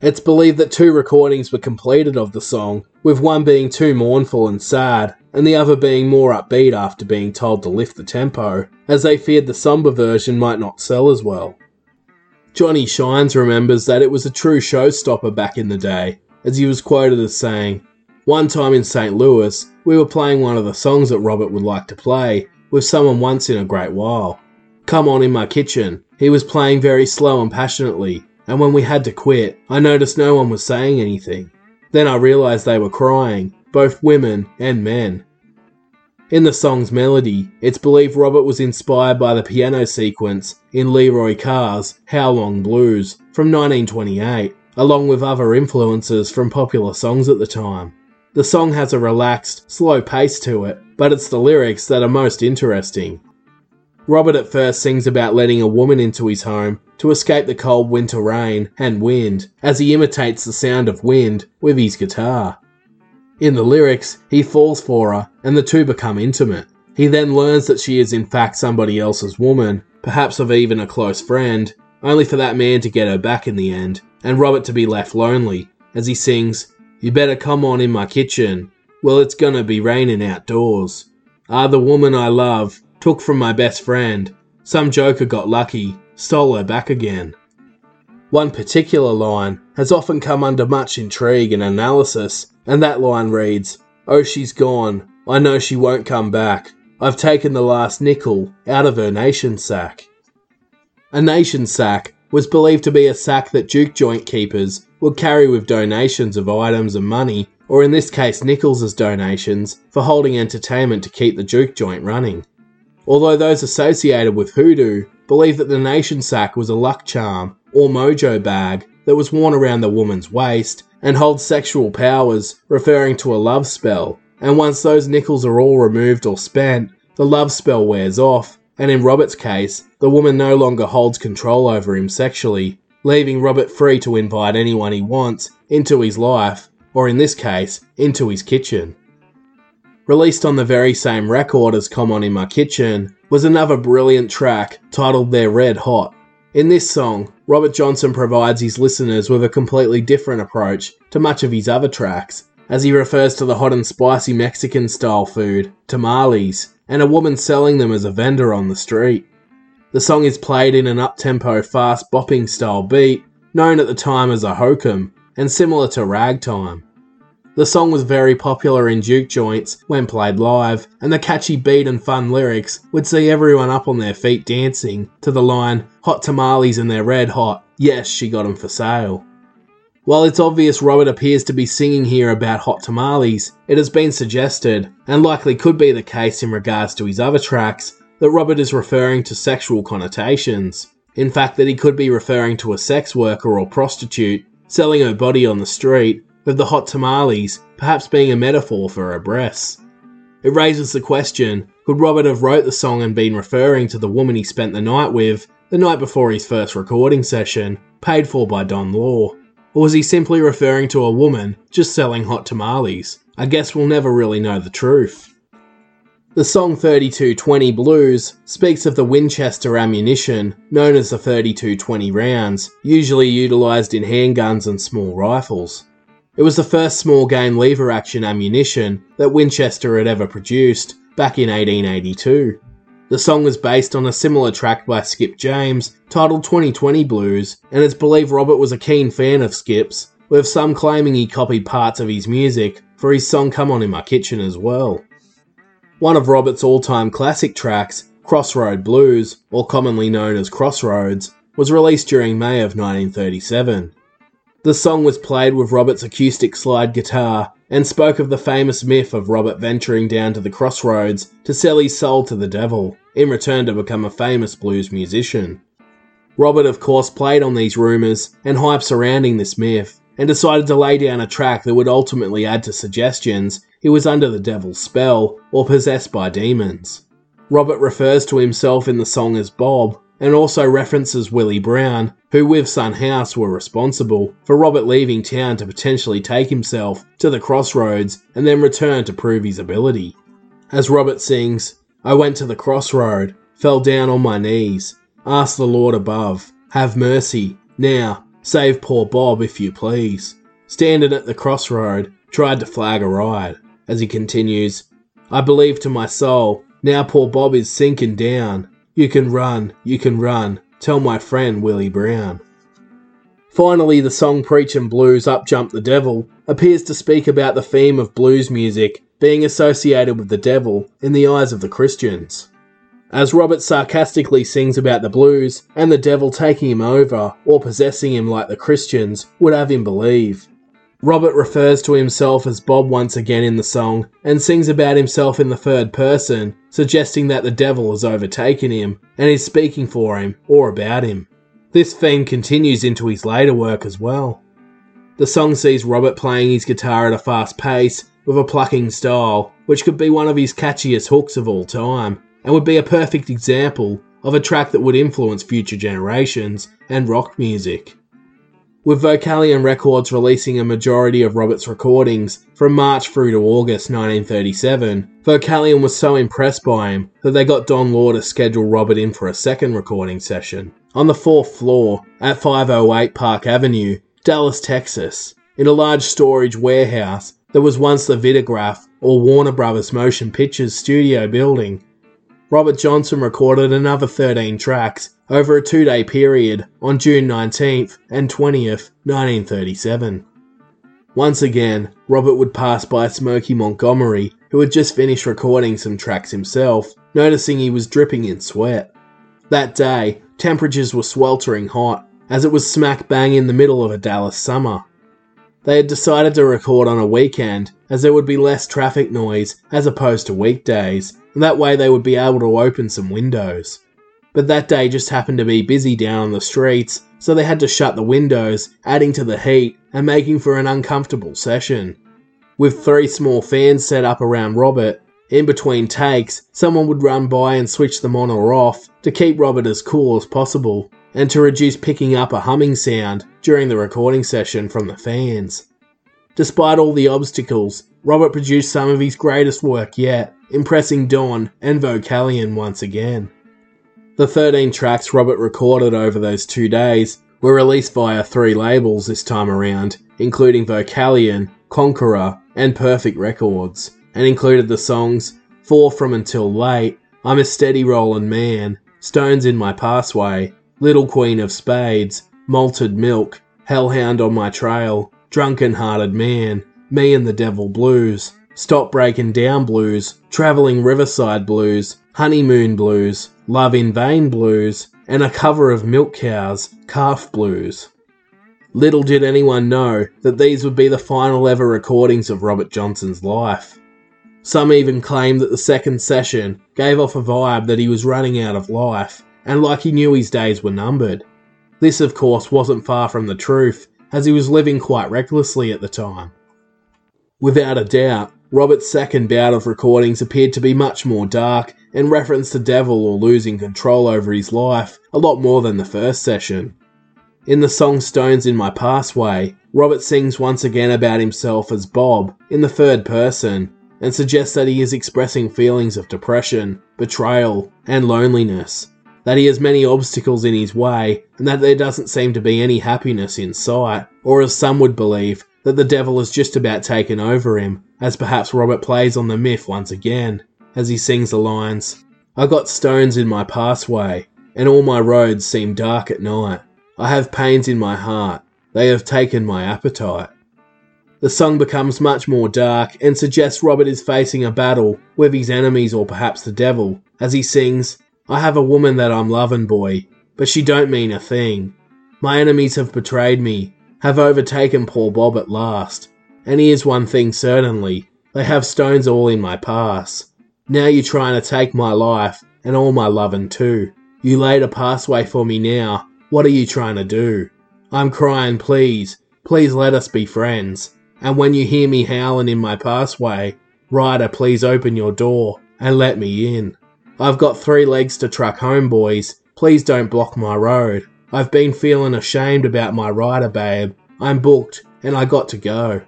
It's believed that two recordings were completed of the song, with one being too mournful and sad, and the other being more upbeat after being told to lift the tempo, as they feared the somber version might not sell as well. Johnny Shines remembers that it was a true showstopper back in the day, as he was quoted as saying, One time in St. Louis, we were playing one of the songs that Robert would like to play, with someone once in a great while. Come on in my kitchen. He was playing very slow and passionately, and when we had to quit, I noticed no one was saying anything. Then I realised they were crying, both women and men. In the song's melody, it's believed Robert was inspired by the piano sequence in Leroy Carr's How Long Blues from 1928, along with other influences from popular songs at the time. The song has a relaxed, slow pace to it, but it's the lyrics that are most interesting. Robert at first sings about letting a woman into his home to escape the cold winter rain and wind, as he imitates the sound of wind with his guitar. In the lyrics, he falls for her, and the two become intimate. He then learns that she is in fact somebody else's woman, perhaps of even a close friend, only for that man to get her back in the end, and Robert to be left lonely, as he sings, You better come on in my kitchen. Well, it's gonna be raining outdoors. Ah, the woman I love, took from my best friend. some joker got lucky, stole her back again. One particular line has often come under much intrigue and analysis, and that line reads, Oh, she's gone. I know she won't come back. I've taken the last nickel out of her nation sack. A nation sack was believed to be a sack that juke joint keepers would carry with donations of items and money, or in this case nickels as donations, for holding entertainment to keep the juke joint running. Although those associated with hoodoo believe that the nation sack was a luck charm or mojo bag that was worn around the woman's waist and holds sexual powers, referring to a love spell. And once those nickels are all removed or spent, the love spell wears off, and in Robert's case, the woman no longer holds control over him sexually, leaving Robert free to invite anyone he wants into his life, or in this case, into his kitchen. Released on the very same record as Come On In My Kitchen was another brilliant track titled They're Red Hot. In this song, Robert Johnson provides his listeners with a completely different approach to much of his other tracks, as he refers to the hot and spicy Mexican style food, tamales, and a woman selling them as a vendor on the street. The song is played in an up-tempo, fast bopping style beat, known at the time as a hokum, and similar to ragtime. The song was very popular in juke joints when played live, and the catchy beat and fun lyrics would see everyone up on their feet dancing to the line, Hot tamales and they're red hot, yes, she got 'em for sale. While it's obvious Robert appears to be singing here about hot tamales, it has been suggested, and likely could be the case in regards to his other tracks, that Robert is referring to sexual connotations. In fact, that he could be referring to a sex worker or prostitute selling her body on the street, with the hot tamales perhaps being a metaphor for her breasts. It raises the question could Robert have wrote the song and been referring to the woman he spent the night with the night before his first recording session, paid for by Don Law? Or was he simply referring to a woman just selling hot tamales? I guess we'll never really know the truth. The song 3220 Blues speaks of the Winchester ammunition, known as the 3220 rounds, usually utilised in handguns and small rifles. It was the first small game lever action ammunition that Winchester had ever produced, back in 1882. The song was based on a similar track by Skip James, titled 2020 Blues, and it's believed Robert was a keen fan of Skip's, with some claiming he copied parts of his music for his song Come On In My Kitchen as well. One of Robert's all time classic tracks, Crossroad Blues, or commonly known as Crossroads, was released during May of 1937. The song was played with Robert's acoustic slide guitar and spoke of the famous myth of Robert venturing down to the crossroads to sell his soul to the devil, in return to become a famous blues musician. Robert, of course, played on these rumours and hype surrounding this myth, and decided to lay down a track that would ultimately add to suggestions he was under the devil's spell or possessed by demons. Robert refers to himself in the song as Bob, and also references Willie Brown, who with Son House were responsible for Robert leaving town to potentially take himself to the crossroads and then return to prove his ability. As Robert sings, I went to the crossroad, fell down on my knees, asked the Lord above, have mercy, now, save poor Bob if you please. Standing at the crossroad, tried to flag a ride as he continues, I believe to my soul, now poor Bob is sinking down. You can run, you can run, tell my friend Willie Brown. Finally, the song Preachin' Blues Up Jump the Devil appears to speak about the theme of blues music being associated with the devil in the eyes of the Christians. As Robert sarcastically sings about the blues and the devil taking him over or possessing him like the Christians would have him believe. Robert refers to himself as Bob once again in the song and sings about himself in the third person, suggesting that the devil has overtaken him and is speaking for him or about him. This theme continues into his later work as well. The song sees Robert playing his guitar at a fast pace with a plucking style, which could be one of his catchiest hooks of all time, and would be a perfect example of a track that would influence future generations and rock music with Vocalion Records releasing a majority of Robert's recordings from March through to August 1937, Vocalion was so impressed by him that they got Don Law to schedule Robert in for a second recording session on the fourth floor at 508 Park Avenue, Dallas, Texas, in a large storage warehouse that was once the Vitagraph or Warner Brothers Motion Pictures studio building. Robert Johnson recorded another 13 tracks over a two day period on June 19th and 20th, 1937. Once again, Robert would pass by Smokey Montgomery, who had just finished recording some tracks himself, noticing he was dripping in sweat. That day, temperatures were sweltering hot, as it was smack bang in the middle of a Dallas summer. They had decided to record on a weekend, as there would be less traffic noise as opposed to weekdays, and that way they would be able to open some windows. But that day just happened to be busy down on the streets, so they had to shut the windows, adding to the heat and making for an uncomfortable session. With three small fans set up around Robert, in between takes, someone would run by and switch them on or off to keep Robert as cool as possible and to reduce picking up a humming sound during the recording session from the fans. Despite all the obstacles, Robert produced some of his greatest work yet, impressing Don and Vocalion once again. The 13 tracks Robert recorded over those two days were released via three labels this time around, including Vocalion, Conqueror, and Perfect Records, and included the songs Four From Until Late, I'm a Steady Rollin' Man, Stones in My Pathway, Little Queen of Spades, Malted Milk, Hellhound on My Trail, Drunken Hearted Man, Me and the Devil Blues, Stop Breaking Down Blues, Traveling Riverside Blues, Honeymoon Blues, Love in Vain Blues, and a cover of Milk Cows, Calf Blues. Little did anyone know that these would be the final ever recordings of Robert Johnson's life. Some even claim that the second session gave off a vibe that he was running out of life, and like he knew his days were numbered. This, of course, wasn't far from the truth, as he was living quite recklessly at the time. Without a doubt, Robert's second bout of recordings appeared to be much more dark and reference to devil or losing control over his life a lot more than the first session. In the song Stones in My Pathway, Robert sings once again about himself as Bob in the third person and suggests that he is expressing feelings of depression, betrayal, and loneliness, that he has many obstacles in his way, and that there doesn't seem to be any happiness in sight, or as some would believe, that the devil has just about taken over him, as perhaps Robert plays on the myth once again, as he sings the lines I got stones in my pathway, and all my roads seem dark at night. I have pains in my heart, they have taken my appetite. The song becomes much more dark and suggests Robert is facing a battle with his enemies or perhaps the devil, as he sings, I have a woman that I'm lovin', boy, but she don't mean a thing. My enemies have betrayed me, have overtaken poor Bob at last. And here's one thing certainly they have stones all in my pass. Now you're trying to take my life and all my lovin' too. You laid a pathway for me now. What are you trying to do? I'm crying, please, please let us be friends. And when you hear me howlin' in my pathway, rider, please open your door and let me in. I've got three legs to truck home, boys. Please don't block my road. I've been feeling ashamed about my rider, babe. I'm booked and I got to go.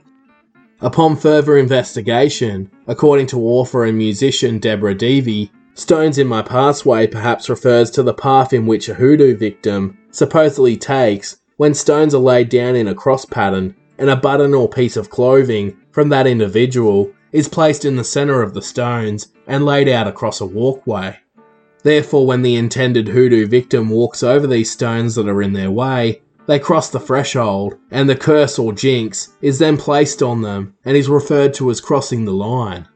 Upon further investigation, according to author and musician Deborah Devey, Stones in My Pathway perhaps refers to the path in which a hoodoo victim supposedly takes when stones are laid down in a cross pattern and a button or piece of clothing from that individual is placed in the centre of the stones and laid out across a walkway. Therefore, when the intended hoodoo victim walks over these stones that are in their way, they cross the threshold, and the curse or jinx is then placed on them and is referred to as crossing the line.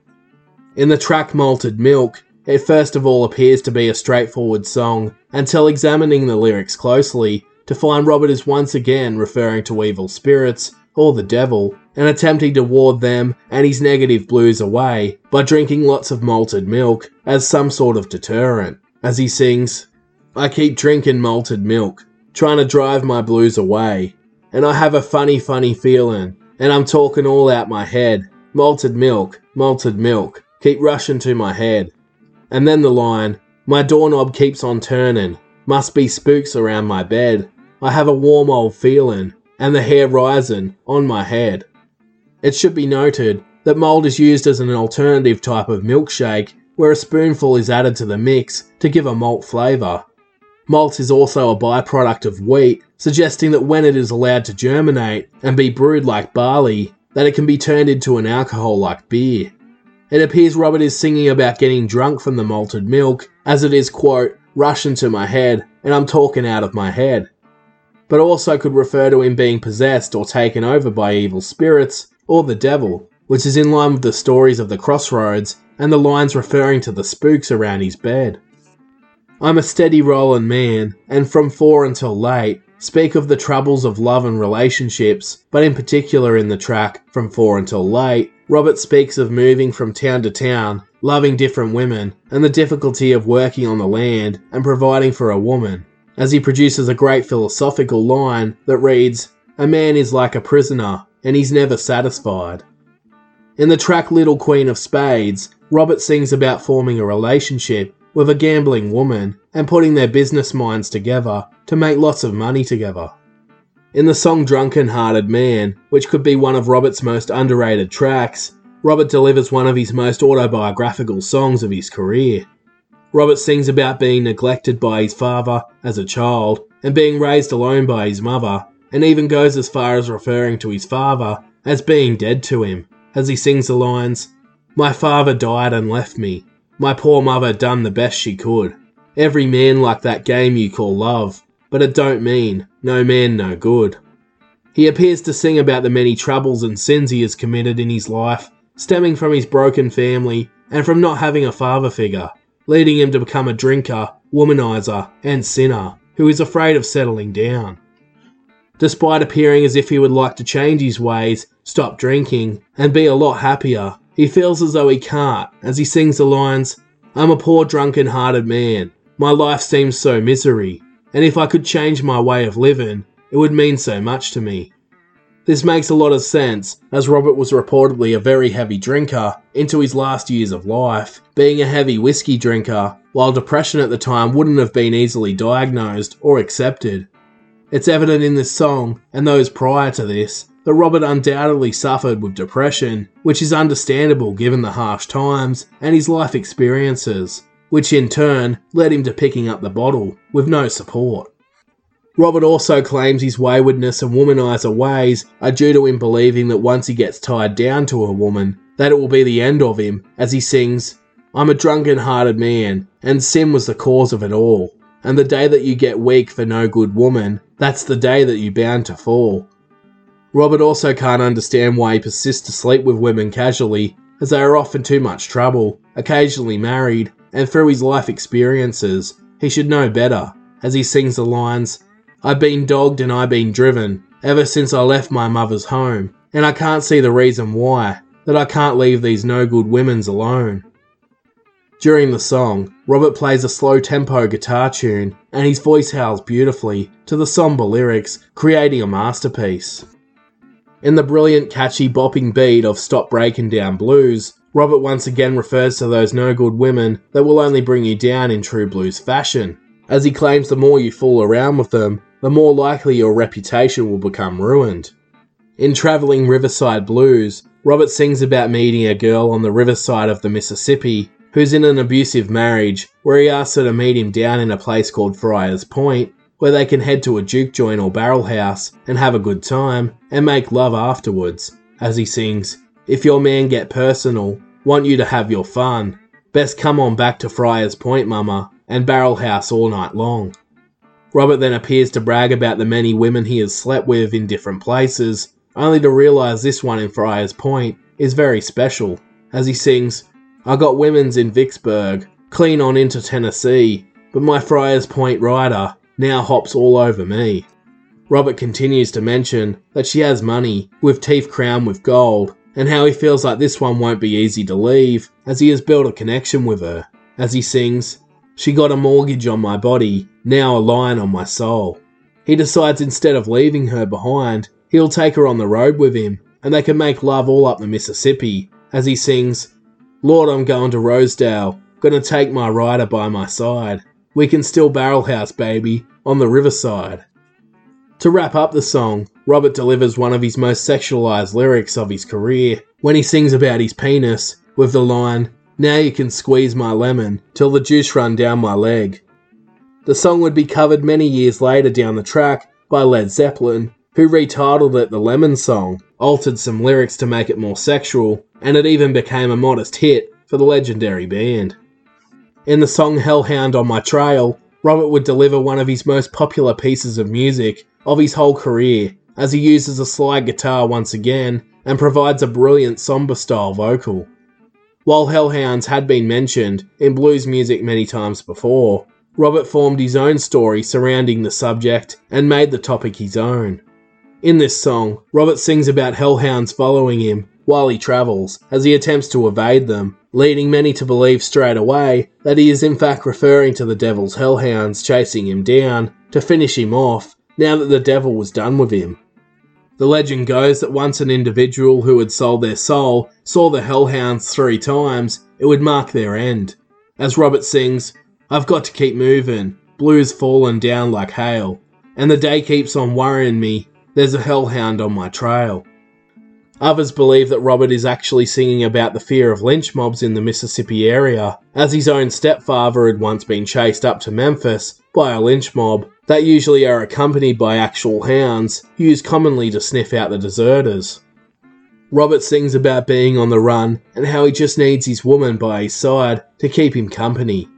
In the track Malted Milk, it first of all appears to be a straightforward song until examining the lyrics closely to find Robert is once again referring to evil spirits or the devil and attempting to ward them and his negative blues away by drinking lots of malted milk as some sort of deterrent. As he sings, I keep drinking malted milk, trying to drive my blues away. And I have a funny, funny feeling, and I'm talking all out my head. Malted milk, malted milk, keep rushing to my head. And then the line, my doorknob keeps on turning, must be spooks around my bed. I have a warm old feeling, and the hair rising on my head. It should be noted that mold is used as an alternative type of milkshake where a spoonful is added to the mix to give a malt flavour. Malt is also a byproduct of wheat, suggesting that when it is allowed to germinate and be brewed like barley, that it can be turned into an alcohol like beer. It appears Robert is singing about getting drunk from the malted milk as it is, quote, rush into my head, and I'm talking out of my head. But also could refer to him being possessed or taken over by evil spirits or the devil, which is in line with the stories of the crossroads and the lines referring to the spooks around his bed. I'm a steady rolling man, and from four until late, speak of the troubles of love and relationships, but in particular in the track From Four Until Late, Robert speaks of moving from town to town, loving different women, and the difficulty of working on the land and providing for a woman, as he produces a great philosophical line that reads, A man is like a prisoner, and he's never satisfied. In the track Little Queen of Spades, Robert sings about forming a relationship with a gambling woman and putting their business minds together to make lots of money together. In the song Drunken Hearted Man, which could be one of Robert's most underrated tracks, Robert delivers one of his most autobiographical songs of his career. Robert sings about being neglected by his father as a child and being raised alone by his mother, and even goes as far as referring to his father as being dead to him, as he sings the lines, My father died and left me, my poor mother done the best she could. Every man like that game you call love, but it don't mean no man no good. He appears to sing about the many troubles and sins he has committed in his life, stemming from his broken family and from not having a father figure, leading him to become a drinker, womanizer, and sinner who is afraid of settling down. Despite appearing as if he would like to change his ways, stop drinking, and be a lot happier, he feels as though he can't as he sings the lines, I'm a poor drunken hearted man. My life seems so misery, and if I could change my way of living, it would mean so much to me. This makes a lot of sense, as Robert was reportedly a very heavy drinker into his last years of life, being a heavy whiskey drinker, while depression at the time wouldn't have been easily diagnosed or accepted. It's evident in this song, and those prior to this, that Robert undoubtedly suffered with depression, which is understandable given the harsh times and his life experiences, which in turn led him to picking up the bottle with no support. Robert also claims his waywardness and womanizer ways are due to him believing that once he gets tied down to a woman, that it will be the end of him, as he sings, I'm a drunken hearted man, and sin was the cause of it all. And the day that you get weak for no good woman, that's the day that you bound to fall. Robert also can't understand why he persists to sleep with women casually, as they are often too much trouble, occasionally married, and through his life experiences, he should know better, as he sings the lines, I've been dogged and I've been driven, ever since I left my mother's home, and I can't see the reason why, that I can't leave these no good women's alone. During the song, Robert plays a slow tempo guitar tune, and his voice howls beautifully to the somber lyrics, creating a masterpiece. In the brilliant, catchy, bopping beat of Stop Breaking Down Blues, Robert once again refers to those no good women that will only bring you down in true blues fashion, as he claims the more you fool around with them, the more likely your reputation will become ruined. In Travelling Riverside Blues, Robert sings about meeting a girl on the riverside of the Mississippi who's in an abusive marriage, where he asks her to meet him down in a place called Friars Point, where they can head to a juke joint or barrel house and have a good time and make love afterwards. As he sings, If your man get personal, want you to have your fun, best come on back to Friars Point, mama, and barrel house all night long. Robert then appears to brag about the many women he has slept with in different places, only to realise this one in Friars Point is very special, as he sings, I got women's in Vicksburg, clean on into Tennessee, but my Friars Point rider, now hops all over me. Robert continues to mention that she has money, with teeth crowned with gold, and how he feels like this one won't be easy to leave, as he has built a connection with her. As he sings, She got a mortgage on my body, now a line on my soul. He decides instead of leaving her behind, he'll take her on the road with him, and they can make love all up the Mississippi, as he sings, Lord, I'm going to Rosedale, gonna take my rider by my side. We can still barrel house, baby, on the riverside. To wrap up the song, Robert delivers one of his most sexualized lyrics of his career when he sings about his penis with the line, Now you can squeeze my lemon till the juice run down my leg. The song would be covered many years later down the track by Led Zeppelin, who retitled it the Lemon Song, altered some lyrics to make it more sexual, and it even became a modest hit for the legendary band. In the song Hellhound on My Trail, Robert would deliver one of his most popular pieces of music of his whole career, as he uses a slide guitar once again and provides a brilliant somber style vocal. While Hellhounds had been mentioned in blues music many times before, Robert formed his own story surrounding the subject and made the topic his own. In this song, Robert sings about hellhounds following him while he travels as he attempts to evade them, leading many to believe straight away that he is in fact referring to the devil's hellhounds chasing him down to finish him off now that the devil was done with him. The legend goes that once an individual who had sold their soul saw the hellhounds three times, it would mark their end. As Robert sings, I've got to keep moving, blues falling down like hail, and the day keeps on worrying me there's a hellhound on my trail. Others believe that Robert is actually singing about the fear of lynch mobs in the Mississippi area, as his own stepfather had once been chased up to Memphis by a lynch mob that usually are accompanied by actual hounds used commonly to sniff out the deserters. Robert sings about being on the run and how he just needs his woman by his side to keep him company.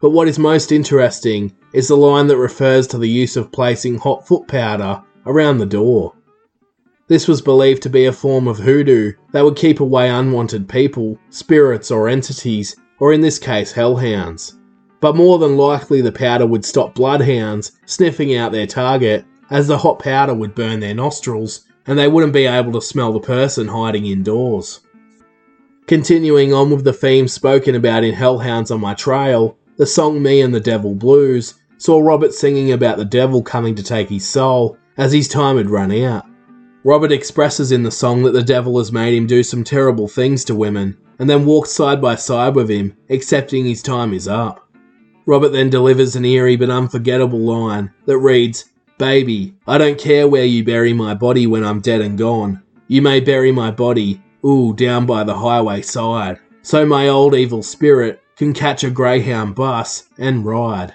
But what is most interesting is the line that refers to the use of placing hot foot powder around the door. This was believed to be a form of hoodoo that would keep away unwanted people, spirits, or entities, or in this case, hellhounds. But more than likely, the powder would stop bloodhounds sniffing out their target, as the hot powder would burn their nostrils and they wouldn't be able to smell the person hiding indoors. Continuing on with the theme spoken about in Hellhounds on My Trail, the song Me and the Devil Blues saw Robert singing about the devil coming to take his soul as his time had run out. Robert expresses in the song that the devil has made him do some terrible things to women, and then walks side by side with him, accepting his time is up. Robert then delivers an eerie but unforgettable line that reads, Baby, I don't care where you bury my body when I'm dead and gone. You may bury my body, ooh, down by the highway side, so my old evil spirit can catch a greyhound bus and ride.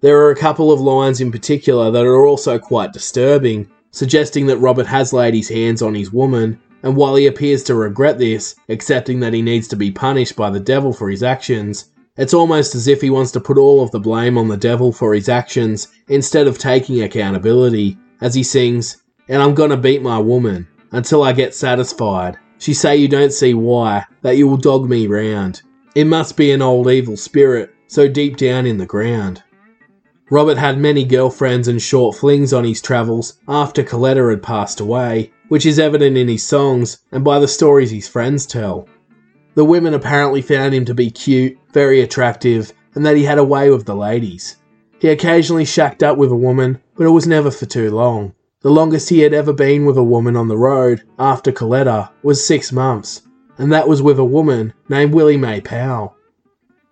There are a couple of lines in particular that are also quite disturbing, suggesting that Robert has laid his hands on his woman, and while he appears to regret this, accepting that he needs to be punished by the devil for his actions, it's almost as if he wants to put all of the blame on the devil for his actions instead of taking accountability, as he sings, And I'm gonna beat my woman until I get satisfied. She say you don't see why, that you will dog me round. It must be an old evil spirit, so deep down in the ground. Robert had many girlfriends and short flings on his travels after Coletta had passed away, which is evident in his songs and by the stories his friends tell. The women apparently found him to be cute, very attractive, and that he had a way with the ladies. He occasionally shacked up with a woman, but it was never for too long. The longest he had ever been with a woman on the road, after Coletta, was six months, and that was with a woman named Willie Mae Powell.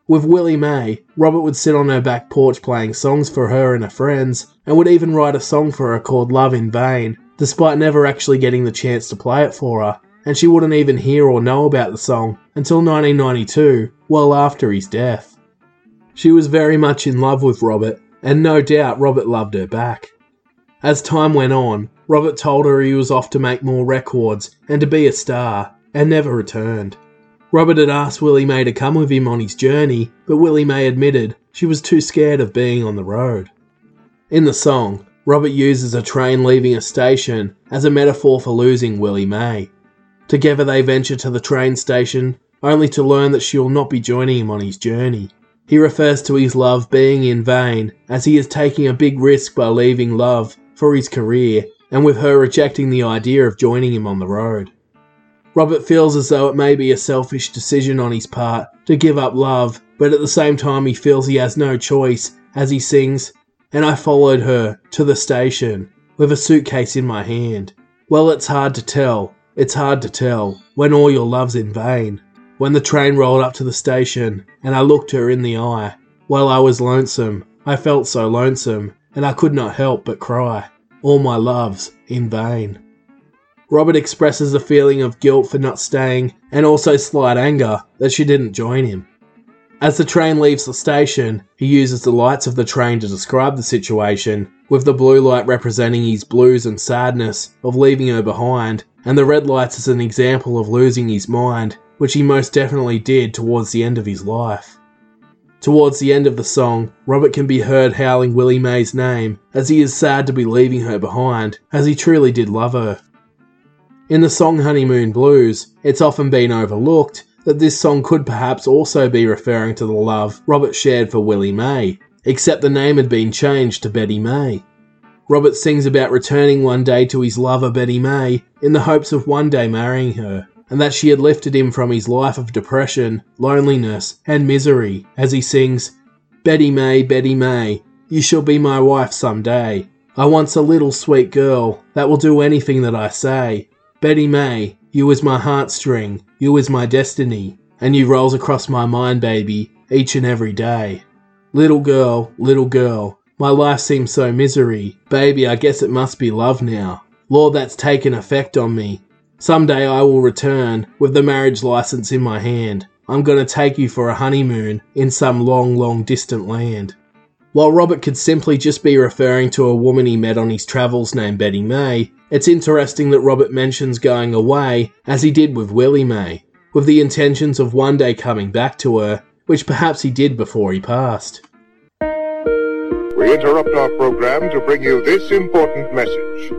With Willie Mae, Robert would sit on her back porch playing songs for her and her friends, and would even write a song for her called Love in Vain, despite never actually getting the chance to play it for her, and she wouldn't even hear or know about the song until 1992, well after his death. She was very much in love with Robert, and no doubt Robert loved her back. As time went on, Robert told her he was off to make more records and to be a star, and never returned. Robert had asked Willie Mae to come with him on his journey, but Willie Mae admitted she was too scared of being on the road. In the song, Robert uses a train leaving a station as a metaphor for losing Willie Mae. Together they venture to the train station, only to learn that she will not be joining him on his journey. He refers to his love being in vain, as he is taking a big risk by leaving love for his career, and with her rejecting the idea of joining him on the road. Robert feels as though it may be a selfish decision on his part to give up love, but at the same time he feels he has no choice as he sings, And I followed her to the station with a suitcase in my hand. Well, it's hard to tell, it's hard to tell when all your love's in vain. When the train rolled up to the station and I looked her in the eye, well, I was lonesome, I felt so lonesome, and I could not help but cry. All my love's in vain. Robert expresses a feeling of guilt for not staying and also slight anger that she didn't join him. As the train leaves the station, he uses the lights of the train to describe the situation, with the blue light representing his blues and sadness of leaving her behind, and the red lights as an example of losing his mind, which he most definitely did towards the end of his life. Towards the end of the song, Robert can be heard howling Willie Mae's name as he is sad to be leaving her behind, as he truly did love her. In the song Honeymoon Blues, it's often been overlooked that this song could perhaps also be referring to the love Robert shared for Willie Mae, except the name had been changed to Betty Mae. Robert sings about returning one day to his lover Betty Mae in the hopes of one day marrying her and that she had lifted him from his life of depression, loneliness, and misery, as he sings, Betty Mae, Betty Mae, you shall be my wife some day. I want a little sweet girl that will do anything that I say. Betty Mae, you is my heartstring, you is my destiny, and you rolls across my mind, baby, each and every day. Little girl, little girl, my life seems so misery. Baby, I guess it must be love now. Lord, that's taken effect on me. Someday I will return with the marriage license in my hand. I'm going to take you for a honeymoon in some long, long distant land. While Robert could simply just be referring to a woman he met on his travels named Betty Mae, it's interesting that Robert mentions going away, as he did with Willie Mae, with the intentions of one day coming back to her, which perhaps he did before he passed. We interrupt our program to bring you this important message.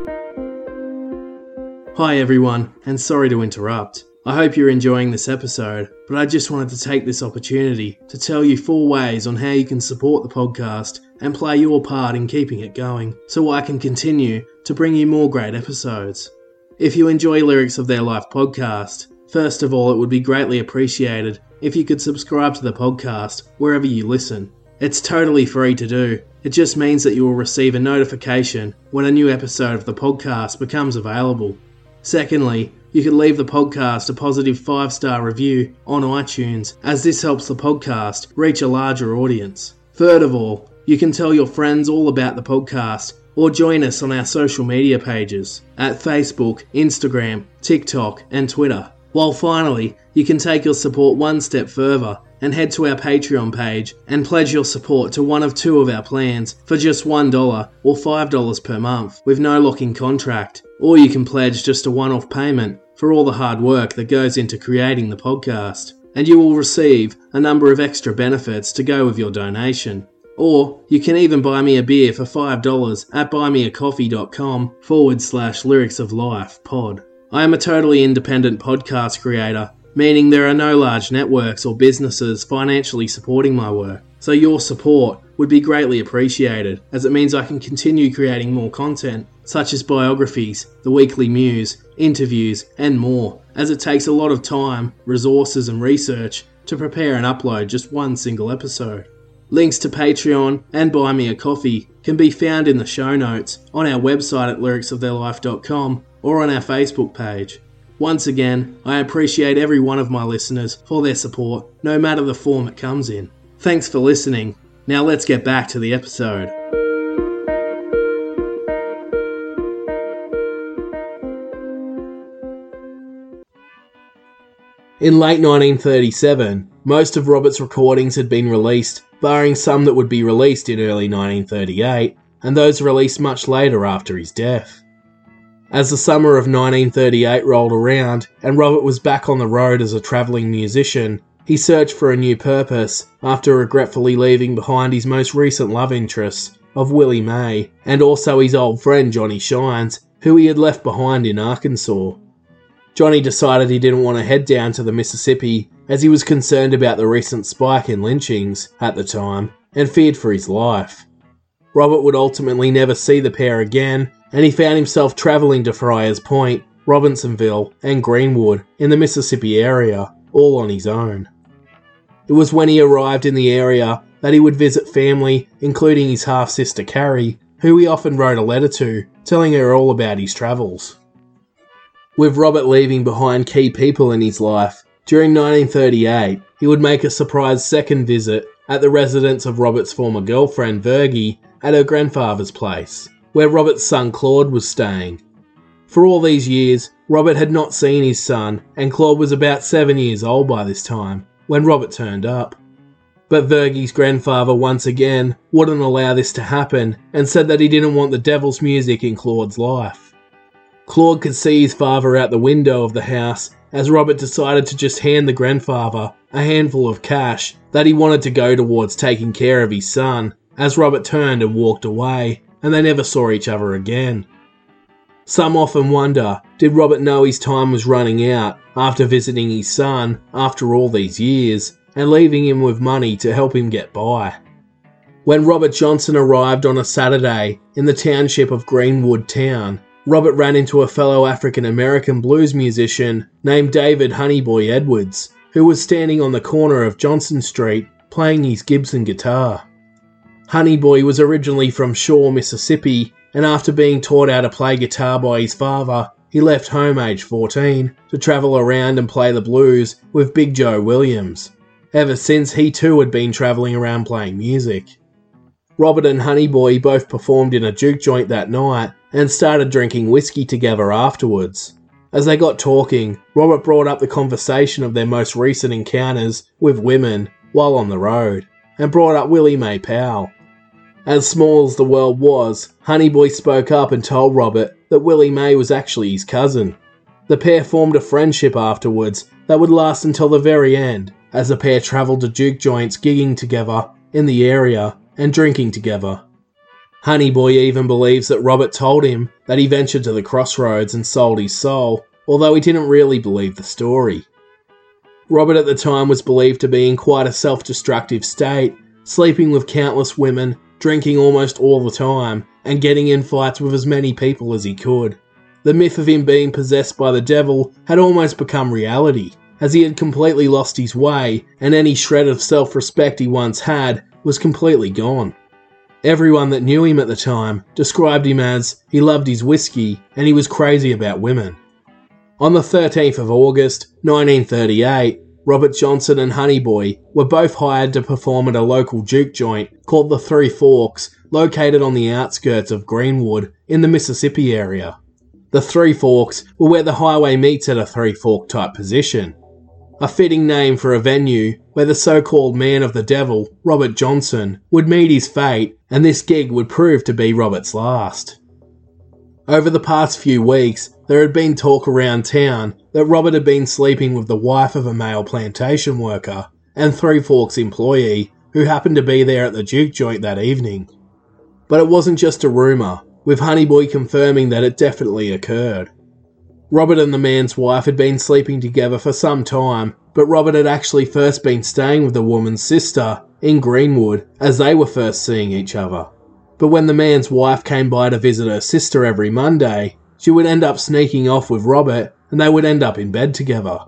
Hi everyone, and sorry to interrupt. I hope you're enjoying this episode, but I just wanted to take this opportunity to tell you four ways on how you can support the podcast and play your part in keeping it going so I can continue to bring you more great episodes. If you enjoy Lyrics of Their Life podcast, first of all, it would be greatly appreciated if you could subscribe to the podcast wherever you listen. It's totally free to do. It just means that you will receive a notification when a new episode of the podcast becomes available. Secondly, you can leave the podcast a positive five star review on iTunes, as this helps the podcast reach a larger audience. Third of all, you can tell your friends all about the podcast or join us on our social media pages at Facebook, Instagram, TikTok, and Twitter. While finally, you can take your support one step further and head to our Patreon page and pledge your support to one of two of our plans for just $1 or $5 per month with no locking contract. Or you can pledge just a one off payment for all the hard work that goes into creating the podcast, and you will receive a number of extra benefits to go with your donation. Or you can even buy me a beer for $5 at buymeacoffee.com forward slash lyrics of life pod. I am a totally independent podcast creator meaning there are no large networks or businesses financially supporting my work. So your support would be greatly appreciated, as it means I can continue creating more content, such as biographies, the weekly muse, interviews, and more, as it takes a lot of time, resources, and research to prepare and upload just one single episode. Links to Patreon and Buy Me a Coffee can be found in the show notes on our website at lyricsoftheirlife.com or on our Facebook page. Once again, I appreciate every one of my listeners for their support, no matter the form it comes in. Thanks for listening. Now let's get back to the episode. In late 1937, most of Robert's recordings had been released, barring some that would be released in early 1938, and those released much later after his death. As the summer of 1938 rolled around and Robert was back on the road as a travelling musician, he searched for a new purpose after regretfully leaving behind his most recent love interests of Willie Mae and also his old friend Johnny Shines, who he had left behind in Arkansas. Johnny decided he didn't want to head down to the Mississippi as he was concerned about the recent spike in lynchings at the time and feared for his life. Robert would ultimately never see the pair again and he found himself travelling to Friars Point, Robinsonville, and Greenwood in the Mississippi area, all on his own. It was when he arrived in the area that he would visit family, including his half sister Carrie, who he often wrote a letter to, telling her all about his travels. With Robert leaving behind key people in his life, during 1938, he would make a surprise second visit at the residence of Robert's former girlfriend, Virgie, at her grandfather's place where Robert's son Claude was staying. For all these years, Robert had not seen his son, and Claude was about seven years old by this time when Robert turned up. But Virgie's grandfather once again wouldn't allow this to happen and said that he didn't want the devil's music in Claude's life. Claude could see his father out the window of the house as Robert decided to just hand the grandfather a handful of cash that he wanted to go towards taking care of his son, as Robert turned and walked away, and they never saw each other again. Some often wonder did Robert know his time was running out after visiting his son after all these years and leaving him with money to help him get by? When Robert Johnson arrived on a Saturday in the township of Greenwood Town, Robert ran into a fellow African American blues musician named David Honeyboy Edwards, who was standing on the corner of Johnson Street playing his Gibson guitar. Honeyboy was originally from Shaw, Mississippi, and after being taught how to play guitar by his father, he left home age 14 to travel around and play the blues with Big Joe Williams. Ever since, he too had been travelling around playing music. Robert and Honeyboy both performed in a juke joint that night and started drinking whiskey together afterwards. As they got talking, Robert brought up the conversation of their most recent encounters with women while on the road, and brought up Willie Mae Powell. As small as the world was, Honeyboy spoke up and told Robert that Willie Mae was actually his cousin. The pair formed a friendship afterwards that would last until the very end, as the pair travelled to juke joints gigging together in the area and drinking together. Honeyboy even believes that Robert told him that he ventured to the crossroads and sold his soul, although he didn't really believe the story. Robert at the time was believed to be in quite a self destructive state, sleeping with countless women drinking almost all the time, and getting in fights with as many people as he could. The myth of him being possessed by the devil had almost become reality, as he had completely lost his way, and any shred of self respect he once had was completely gone. Everyone that knew him at the time described him as he loved his whiskey and he was crazy about women. On the 13th of August 1938, Robert Johnson and Honeyboy were both hired to perform at a local juke joint called the Three Forks, located on the outskirts of Greenwood in the Mississippi area. The Three Forks were where the highway meets at a three fork type position. A fitting name for a venue where the so called man of the devil, Robert Johnson, would meet his fate, and this gig would prove to be Robert's last. Over the past few weeks, there had been talk around town that Robert had been sleeping with the wife of a male plantation worker and Three Forks employee who happened to be there at the juke joint that evening. But it wasn't just a rumour, with Honeyboy confirming that it definitely occurred. Robert and the man's wife had been sleeping together for some time, but Robert had actually first been staying with the woman's sister in Greenwood as they were first seeing each other. But when the man's wife came by to visit her sister every Monday, she would end up sneaking off with Robert and they would end up in bed together.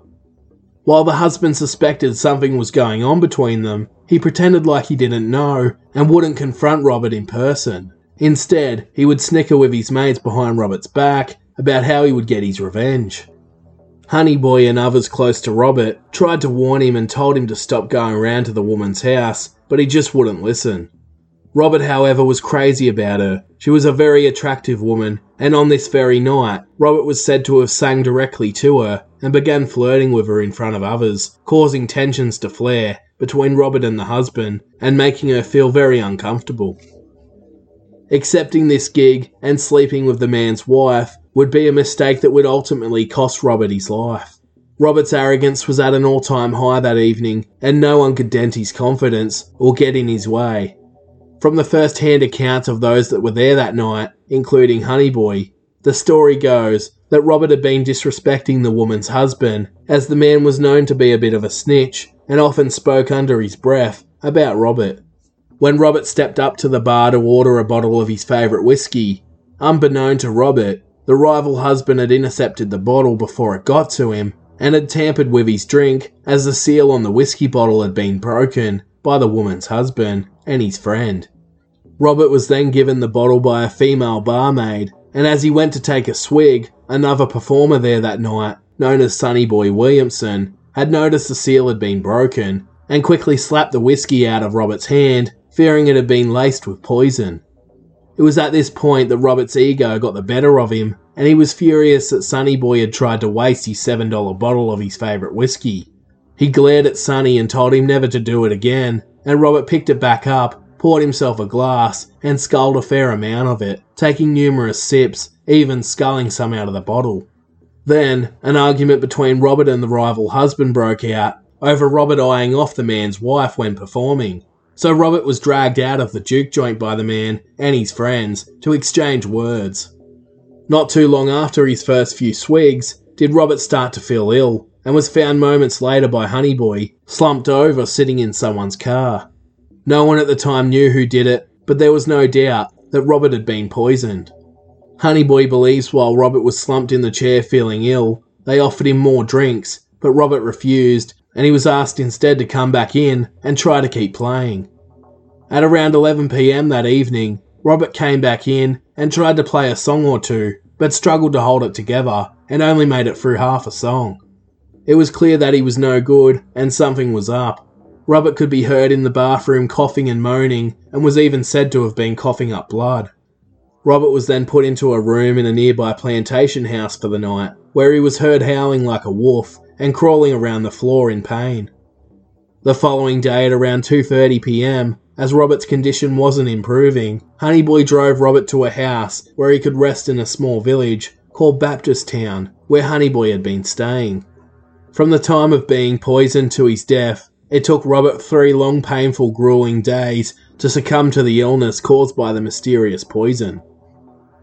While the husband suspected something was going on between them, he pretended like he didn't know and wouldn't confront Robert in person. Instead, he would snicker with his mates behind Robert's back about how he would get his revenge. Honeyboy and others close to Robert tried to warn him and told him to stop going around to the woman's house, but he just wouldn't listen. Robert, however, was crazy about her. She was a very attractive woman, and on this very night, Robert was said to have sang directly to her and began flirting with her in front of others, causing tensions to flare between Robert and the husband and making her feel very uncomfortable. Accepting this gig and sleeping with the man's wife would be a mistake that would ultimately cost Robert his life. Robert's arrogance was at an all time high that evening, and no one could dent his confidence or get in his way. From the first hand accounts of those that were there that night, including Honeyboy, the story goes that Robert had been disrespecting the woman's husband, as the man was known to be a bit of a snitch and often spoke under his breath about Robert. When Robert stepped up to the bar to order a bottle of his favourite whiskey, unbeknown to Robert, the rival husband had intercepted the bottle before it got to him and had tampered with his drink as the seal on the whiskey bottle had been broken by the woman's husband and his friend. Robert was then given the bottle by a female barmaid, and as he went to take a swig, another performer there that night, known as Sonny Boy Williamson, had noticed the seal had been broken and quickly slapped the whiskey out of Robert's hand, fearing it had been laced with poison. It was at this point that Robert's ego got the better of him, and he was furious that Sonny Boy had tried to waste his $7 bottle of his favourite whiskey. He glared at Sonny and told him never to do it again, and Robert picked it back up, poured himself a glass, and sculled a fair amount of it, taking numerous sips, even sculling some out of the bottle. Then, an argument between Robert and the rival husband broke out over Robert eyeing off the man's wife when performing. So Robert was dragged out of the juke joint by the man and his friends to exchange words. Not too long after his first few swigs, did Robert start to feel ill and was found moments later by Honeyboy, slumped over sitting in someone's car. No one at the time knew who did it, but there was no doubt that Robert had been poisoned. Honeyboy believes while Robert was slumped in the chair feeling ill, they offered him more drinks, but Robert refused, and he was asked instead to come back in and try to keep playing. At around 11pm that evening, Robert came back in and tried to play a song or two, but struggled to hold it together and only made it through half a song. It was clear that he was no good and something was up. Robert could be heard in the bathroom coughing and moaning and was even said to have been coughing up blood. Robert was then put into a room in a nearby plantation house for the night, where he was heard howling like a wolf and crawling around the floor in pain. The following day at around 2:30 p.m., as Robert's condition wasn't improving, Honeyboy drove Robert to a house where he could rest in a small village called Baptist Town, where Honeyboy had been staying. From the time of being poisoned to his death, it took Robert three long, painful, grueling days to succumb to the illness caused by the mysterious poison.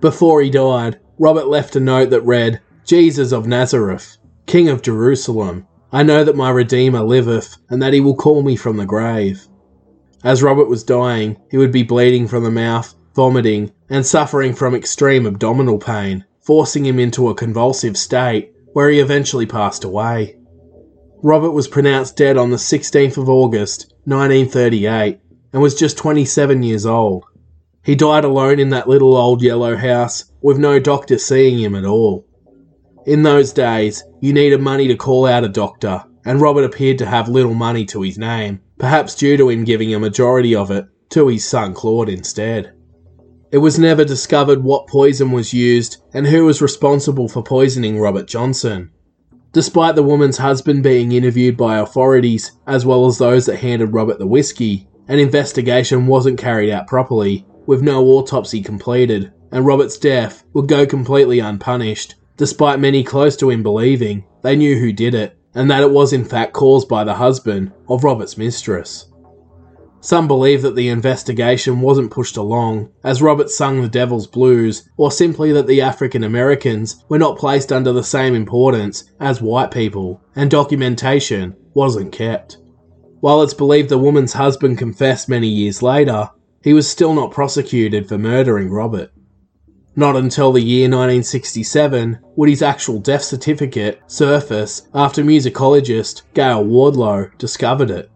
Before he died, Robert left a note that read, Jesus of Nazareth, King of Jerusalem, I know that my Redeemer liveth, and that he will call me from the grave. As Robert was dying, he would be bleeding from the mouth, vomiting, and suffering from extreme abdominal pain, forcing him into a convulsive state, where he eventually passed away. Robert was pronounced dead on the 16th of August, 1938, and was just 27 years old. He died alone in that little old yellow house, with no doctor seeing him at all. In those days, you needed money to call out a doctor, and Robert appeared to have little money to his name, perhaps due to him giving a majority of it to his son Claude instead. It was never discovered what poison was used and who was responsible for poisoning Robert Johnson. Despite the woman's husband being interviewed by authorities, as well as those that handed Robert the whiskey, an investigation wasn't carried out properly, with no autopsy completed, and Robert's death would go completely unpunished, despite many close to him believing they knew who did it and that it was in fact caused by the husband of Robert's mistress. Some believe that the investigation wasn't pushed along, as Robert sung the devil's blues, or simply that the African Americans were not placed under the same importance as white people, and documentation wasn't kept. While it's believed the woman's husband confessed many years later, he was still not prosecuted for murdering Robert. Not until the year 1967 would his actual death certificate surface after musicologist Gayle Wardlow discovered it.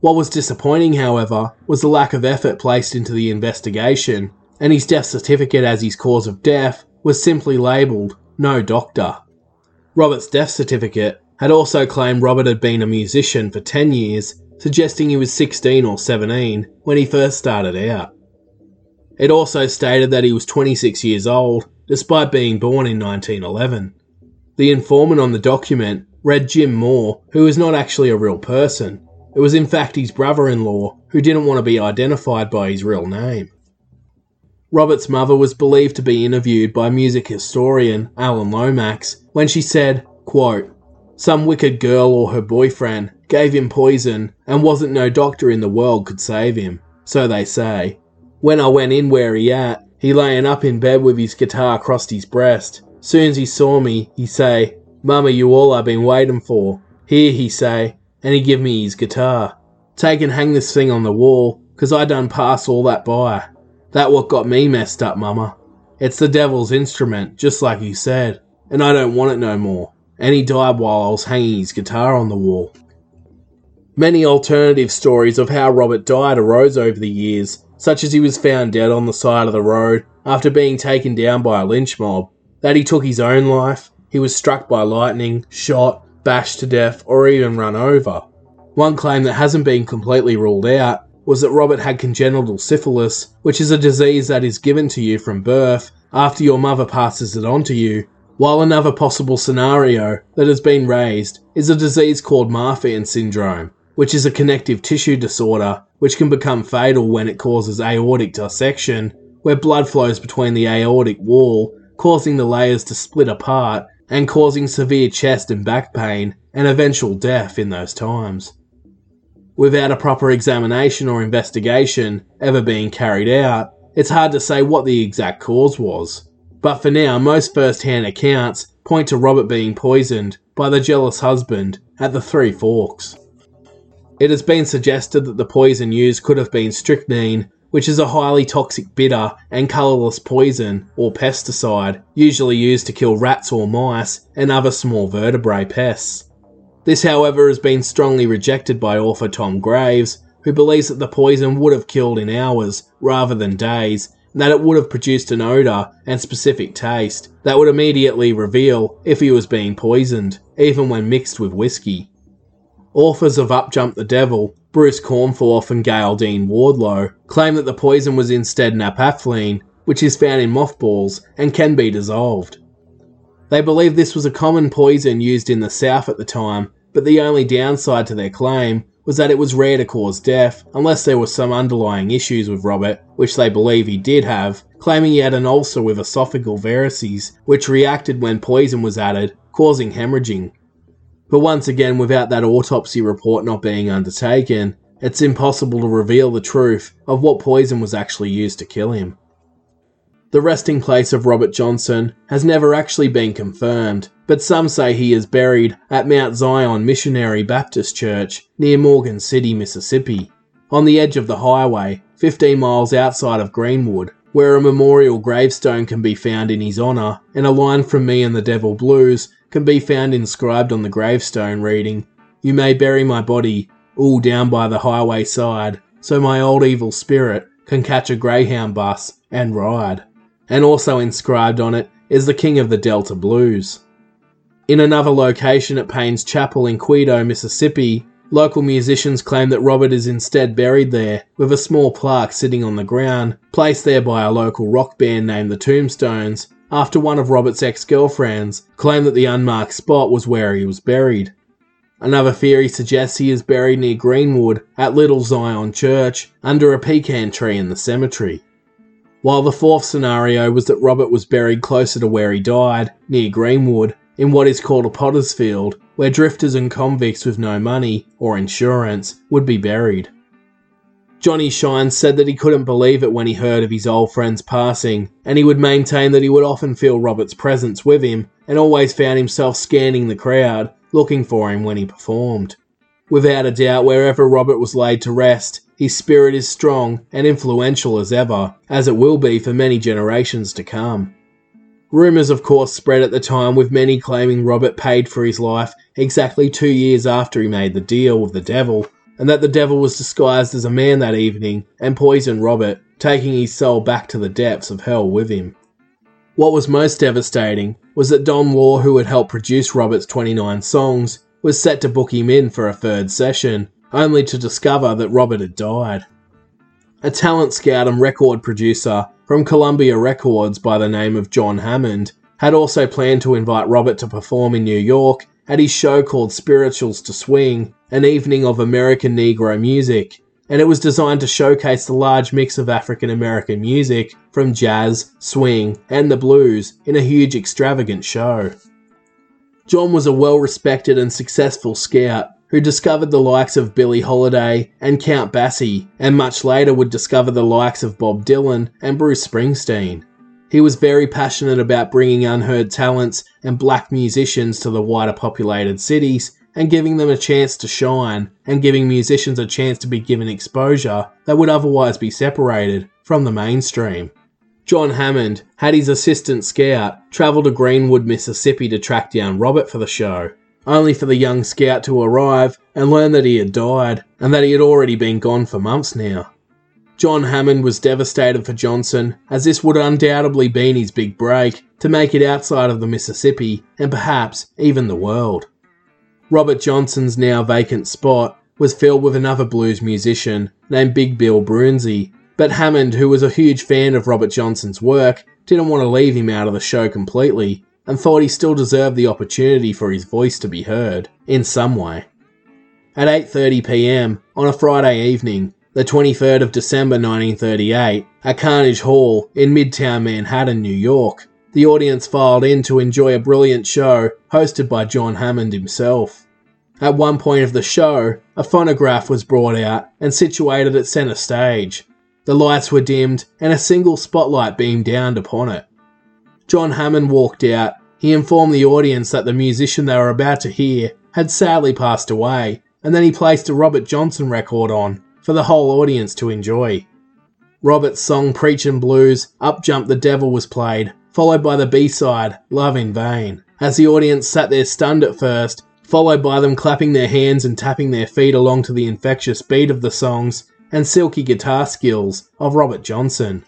What was disappointing, however, was the lack of effort placed into the investigation, and his death certificate as his cause of death was simply labelled no doctor. Robert's death certificate had also claimed Robert had been a musician for 10 years, suggesting he was 16 or 17 when he first started out. It also stated that he was 26 years old, despite being born in 1911. The informant on the document read Jim Moore, who was not actually a real person. It was in fact his brother in law, who didn't want to be identified by his real name. Robert's mother was believed to be interviewed by music historian Alan Lomax when she said, quote, Some wicked girl or her boyfriend gave him poison and wasn't no doctor in the world could save him, so they say. When I went in where he at, he layin' up in bed with his guitar across his breast. Soon's he saw me, he say, Mama, you all I been waiting for. Here, he say, and he give me his guitar. Take and hang this thing on the wall, 'cause I done pass all that by. That what got me messed up, Mama. It's the devil's instrument, just like you said, and I don't want it no more. And he died while I was hanging his guitar on the wall. Many alternative stories of how Robert died arose over the years, such as he was found dead on the side of the road after being taken down by a lynch mob, that he took his own life, he was struck by lightning, shot, bashed to death, or even run over. One claim that hasn't been completely ruled out was that Robert had congenital syphilis, which is a disease that is given to you from birth after your mother passes it on to you, while another possible scenario that has been raised is a disease called Marfan syndrome, which is a connective tissue disorder which can become fatal when it causes aortic dissection, where blood flows between the aortic wall, causing the layers to split apart and causing severe chest and back pain and eventual death in those times. Without a proper examination or investigation ever being carried out, it's hard to say what the exact cause was. But for now, most first hand accounts point to Robert being poisoned by the jealous husband at the Three Forks. It has been suggested that the poison used could have been strychnine, which is a highly toxic bitter and colourless poison or pesticide usually used to kill rats or mice and other small vertebrate pests. This, however, has been strongly rejected by author Tom Graves, who believes that the poison would have killed in hours rather than days, and that it would have produced an odour and specific taste that would immediately reveal if he was being poisoned, even when mixed with whiskey. Authors of Up Jump the Devil, Bruce Conforth and Gayle Dean Wardlow, claim that the poison was instead naphthalene, which is found in mothballs and can be dissolved. They believe this was a common poison used in the South at the time, but the only downside to their claim was that it was rare to cause death unless there were some underlying issues with Robert, which they believe he did have, claiming he had an ulcer with esophageal varices, which reacted when poison was added, causing hemorrhaging. But once again, without that autopsy report not being undertaken, it's impossible to reveal the truth of what poison was actually used to kill him. The resting place of Robert Johnson has never actually been confirmed, but some say he is buried at Mount Zion Missionary Baptist Church near Morgan City, Mississippi, on the edge of the highway, 15 miles outside of Greenwood, where a memorial gravestone can be found in his honour, and a line from Me and the Devil Blues can be found inscribed on the gravestone reading, You may bury my body all down by the highway side, so my old evil spirit can catch a greyhound bus and ride and also inscribed on it is the King of the Delta Blues. In another location at Payne's Chapel in Quito, Mississippi, local musicians claim that Robert is instead buried there, with a small plaque sitting on the ground, placed there by a local rock band named the Tombstones, after one of Robert's ex girlfriends claimed that the unmarked spot was where he was buried. Another theory suggests he is buried near Greenwood at Little Zion Church under a pecan tree in the cemetery while the fourth scenario was that Robert was buried closer to where he died, near Greenwood, in what is called a potter's field, where drifters and convicts with no money or insurance would be buried. Johnny Shine said that he couldn't believe it when he heard of his old friend's passing, and he would maintain that he would often feel Robert's presence with him and always found himself scanning the crowd, looking for him when he performed. Without a doubt, wherever Robert was laid to rest, his spirit is strong and influential as ever, as it will be for many generations to come. Rumours, of course, spread at the time, with many claiming Robert paid for his life exactly two years after he made the deal with the devil, and that the devil was disguised as a man that evening and poisoned Robert, taking his soul back to the depths of hell with him. What was most devastating was that Don Law, who had helped produce Robert's 29 songs, was set to book him in for a third session, only to discover that Robert had died. A talent scout and record producer from Columbia Records by the name of John Hammond had also planned to invite Robert to perform in New York at his show called Spirituals to Swing, an evening of American Negro music, and it was designed to showcase the large mix of African American music from jazz, swing, and the blues in a huge extravagant show. John was a well respected and successful scout who discovered the likes of Billie Holiday and Count Basie, and much later would discover the likes of Bob Dylan and Bruce Springsteen. He was very passionate about bringing unheard talents and black musicians to the wider populated cities and giving them a chance to shine and giving musicians a chance to be given exposure that would otherwise be separated from the mainstream. John Hammond had his assistant scout travel to Greenwood, Mississippi to track down Robert for the show, only for the young scout to arrive and learn that he had died and that he had already been gone for months now. John Hammond was devastated for Johnson, as this would undoubtedly been his big break to make it outside of the Mississippi and perhaps even the world. Robert Johnson's now vacant spot was filled with another blues musician named Big Bill Broonzy, but Hammond, who was a huge fan of Robert Johnson's work, didn't want to leave him out of the show completely and thought he still deserved the opportunity for his voice to be heard in some way. At 8:30 p.m. on a Friday evening, the 23rd of December 1938, At Carnegie Hall in Midtown Manhattan, New York, the audience filed in to enjoy a brilliant show hosted by John Hammond himself. At one point of the show, a phonograph was brought out and situated at centre stage. The lights were dimmed and a single spotlight beamed down upon it. John Hammond walked out. He informed the audience that the musician they were about to hear had sadly passed away, and then he placed a Robert Johnson record on for the whole audience to enjoy. Robert's song Preachin' Blues, Up Jump the Devil was played, followed by the B side, Love in Vain, as the audience sat there stunned at first, followed by them clapping their hands and tapping their feet along to the infectious beat of the songs and silky guitar skills of Robert Johnson.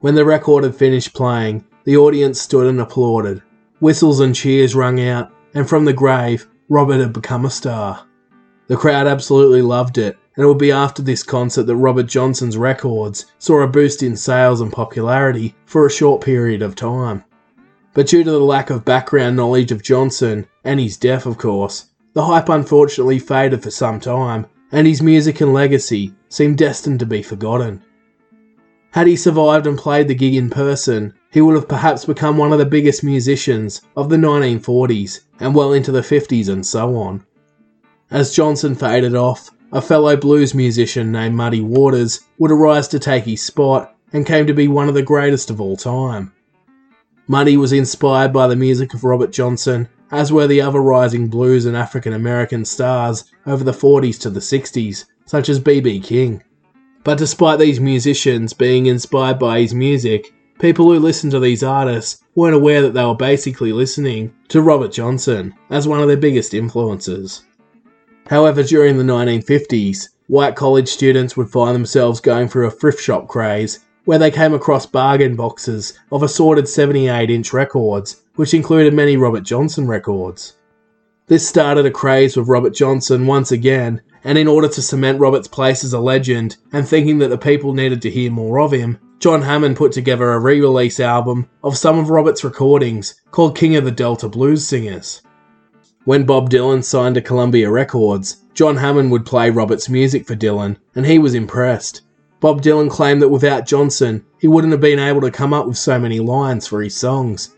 When the record had finished playing, the audience stood and applauded. Whistles and cheers rung out, and from the grave, Robert had become a star. The crowd absolutely loved it, and it would be after this concert that Robert Johnson's records saw a boost in sales and popularity for a short period of time. But due to the lack of background knowledge of Johnson, and his death of course, the hype unfortunately faded for some time, and his music and legacy seemed destined to be forgotten. Had he survived and played the gig in person, he would have perhaps become one of the biggest musicians of the 1940s and well into the 50s and so on. As Johnson faded off, a fellow blues musician named Muddy Waters would arise to take his spot and came to be one of the greatest of all time. Muddy was inspired by the music of Robert Johnson, as were the other rising blues and African American stars over the 40s to the 60s, such as B.B. King. But despite these musicians being inspired by his music, people who listened to these artists weren't aware that they were basically listening to Robert Johnson as one of their biggest influences. However, during the 1950s, white college students would find themselves going through a thrift shop craze where they came across bargain boxes of assorted 78 inch records, which included many Robert Johnson records. This started a craze with Robert Johnson once again, and in order to cement Robert's place as a legend, and thinking that the people needed to hear more of him, John Hammond put together a re release album of some of Robert's recordings called King of the Delta Blues Singers. When Bob Dylan signed to Columbia Records, John Hammond would play Robert's music for Dylan, and he was impressed. Bob Dylan claimed that without Johnson, he wouldn't have been able to come up with so many lines for his songs.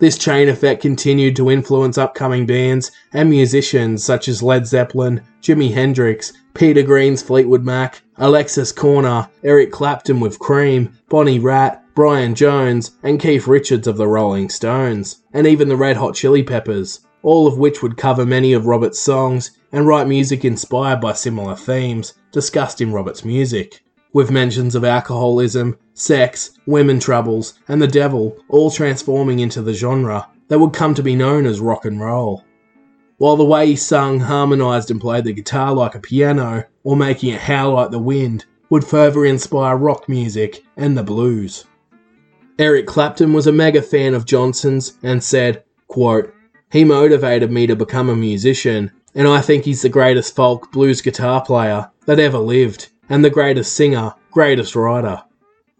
This chain effect continued to influence upcoming bands and musicians such as Led Zeppelin, Jimi Hendrix, Peter Green's Fleetwood Mac, Alexis Korner, Eric Clapton with Cream, Bonnie Raitt, Brian Jones, and Keith Richards of the Rolling Stones, and even the Red Hot Chili Peppers, all of which would cover many of Robert's songs and write music inspired by similar themes discussed in Robert's music with mentions of alcoholism, sex, women troubles, and the devil all transforming into the genre that would come to be known as rock and roll. While the way he sung, harmonised, and played the guitar like a piano, or making it howl like the wind, would further inspire rock music and the blues. Eric Clapton was a mega fan of Johnson's and said, quote, He motivated me to become a musician, and I think he's the greatest folk blues guitar player that ever lived and the greatest singer, greatest writer.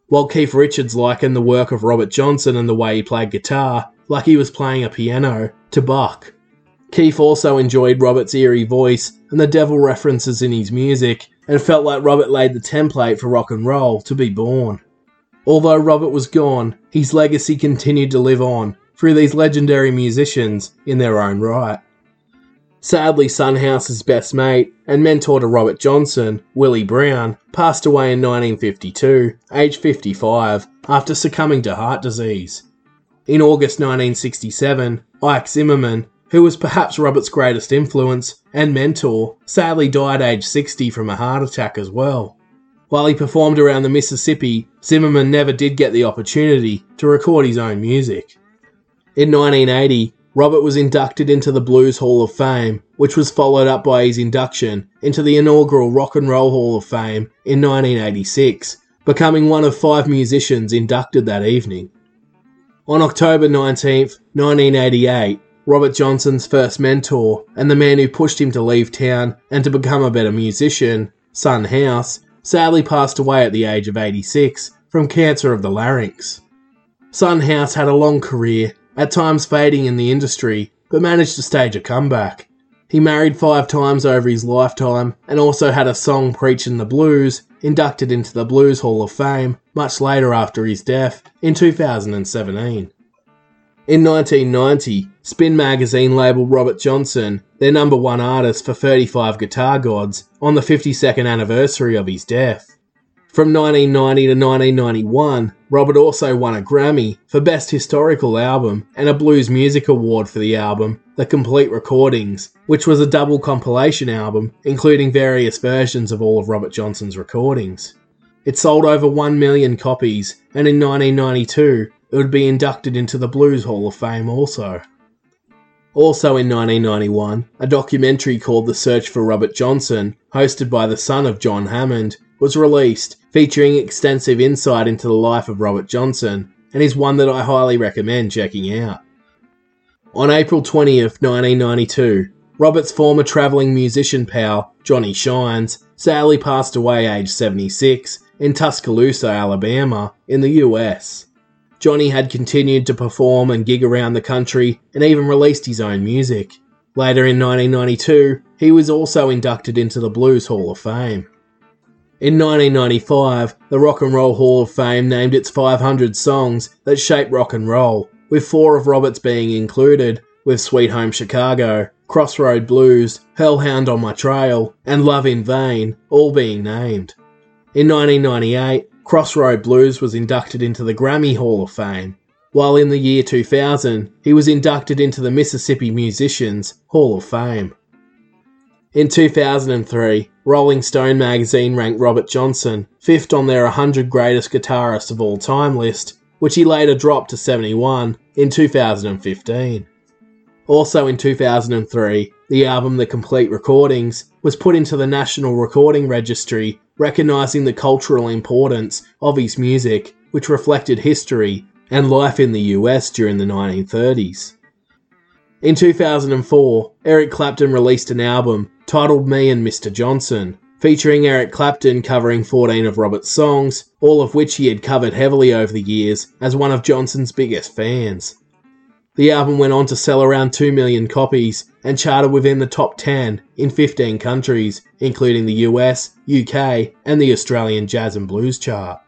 While Keith Richards likened the work of Robert Johnson and the way he played guitar, like he was playing a piano, to Bach. Keith also enjoyed Robert's eerie voice and the devil references in his music, and felt like Robert laid the template for rock and roll to be born. Although Robert was gone, his legacy continued to live on through these legendary musicians in their own right. Sadly, Son House's best mate and mentor to Robert Johnson, Willie Brown, passed away in 1952, aged 55, after succumbing to heart disease. In August 1967, Ike Zimmerman, who was perhaps Robert's greatest influence and mentor, sadly died aged 60 from a heart attack as well. While he performed around the Mississippi, Zimmerman never did get the opportunity to record his own music. In 1980, Robert was inducted into the Blues Hall of Fame, which was followed up by his induction into the inaugural Rock and Roll Hall of Fame in 1986, becoming one of five musicians inducted that evening. On October 19, 1988, Robert Johnson's first mentor and the man who pushed him to leave town and to become a better musician, Son House, sadly passed away at the age of 86 from cancer of the larynx. Son House had a long career at times fading in the industry, but managed to stage a comeback. He married five times over his lifetime and also had a song preaching the blues inducted into the Blues Hall of Fame much later after his death in 2017. In 1990, Spin magazine labelled Robert Johnson their number one artist for 35 Guitar Gods on the 52nd anniversary of his death. From 1990 to 1991, Robert also won a Grammy for Best Historical Album and a Blues Music Award for the album The Complete Recordings, which was a double compilation album including various versions of all of Robert Johnson's recordings. It sold over 1 million copies, and in 1992, it would be inducted into the Blues Hall of Fame also. Also in 1991, a documentary called The Search for Robert Johnson, hosted by the son of John Hammond, was released, featuring extensive insight into the life of Robert Johnson, and is one that I highly recommend checking out. On April 20th, 1992, Robert's former travelling musician pal, Johnny Shines, sadly passed away aged 76 in Tuscaloosa, Alabama, in the US. Johnny had continued to perform and gig around the country and even released his own music. Later in 1992, he was also inducted into the Blues Hall of Fame. In 1995, the Rock and Roll Hall of Fame named its 500 songs that shape rock and roll, with four of Robert's being included, with Sweet Home Chicago, Crossroad Blues, Hellhound on My Trail, and Love in Vain all being named. In 1998, Crossroad Blues was inducted into the Grammy Hall of Fame, while in the year 2000, he was inducted into the Mississippi Musicians Hall of Fame. In 2003, Rolling Stone magazine ranked Robert Johnson fifth on their 100 greatest guitarists of all time list, which he later dropped to 71 in 2015. Also in 2003, the album The Complete Recordings was put into the National Recording Registry, recognising the cultural importance of his music, which reflected history and life in the US during the 1930s. In 2004, Eric Clapton released an album titled Me and Mr. Johnson, featuring Eric Clapton covering 14 of Robert's songs, all of which he had covered heavily over the years as one of Johnson's biggest fans. The album went on to sell around 2 million copies and charted within the top 10 in 15 countries, including the US, UK, and the Australian Jazz and Blues chart.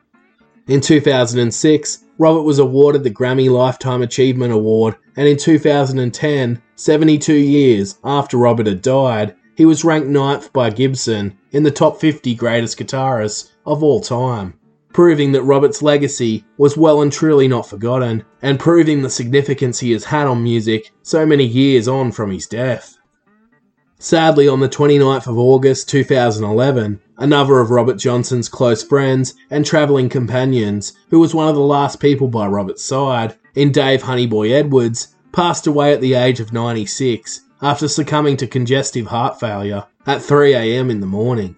In 2006, Robert was awarded the Grammy Lifetime Achievement Award, and in 2010, 72 years after Robert had died, he was ranked ninth by Gibson in the top 50 greatest guitarists of all time, proving that Robert's legacy was well and truly not forgotten, and proving the significance he has had on music so many years on from his death. Sadly, on the 29th of August 2011, another of Robert Johnson's close friends and travelling companions, who was one of the last people by Robert's side, in Dave Honeyboy Edwards, passed away at the age of 96 after succumbing to congestive heart failure at 3am in the morning.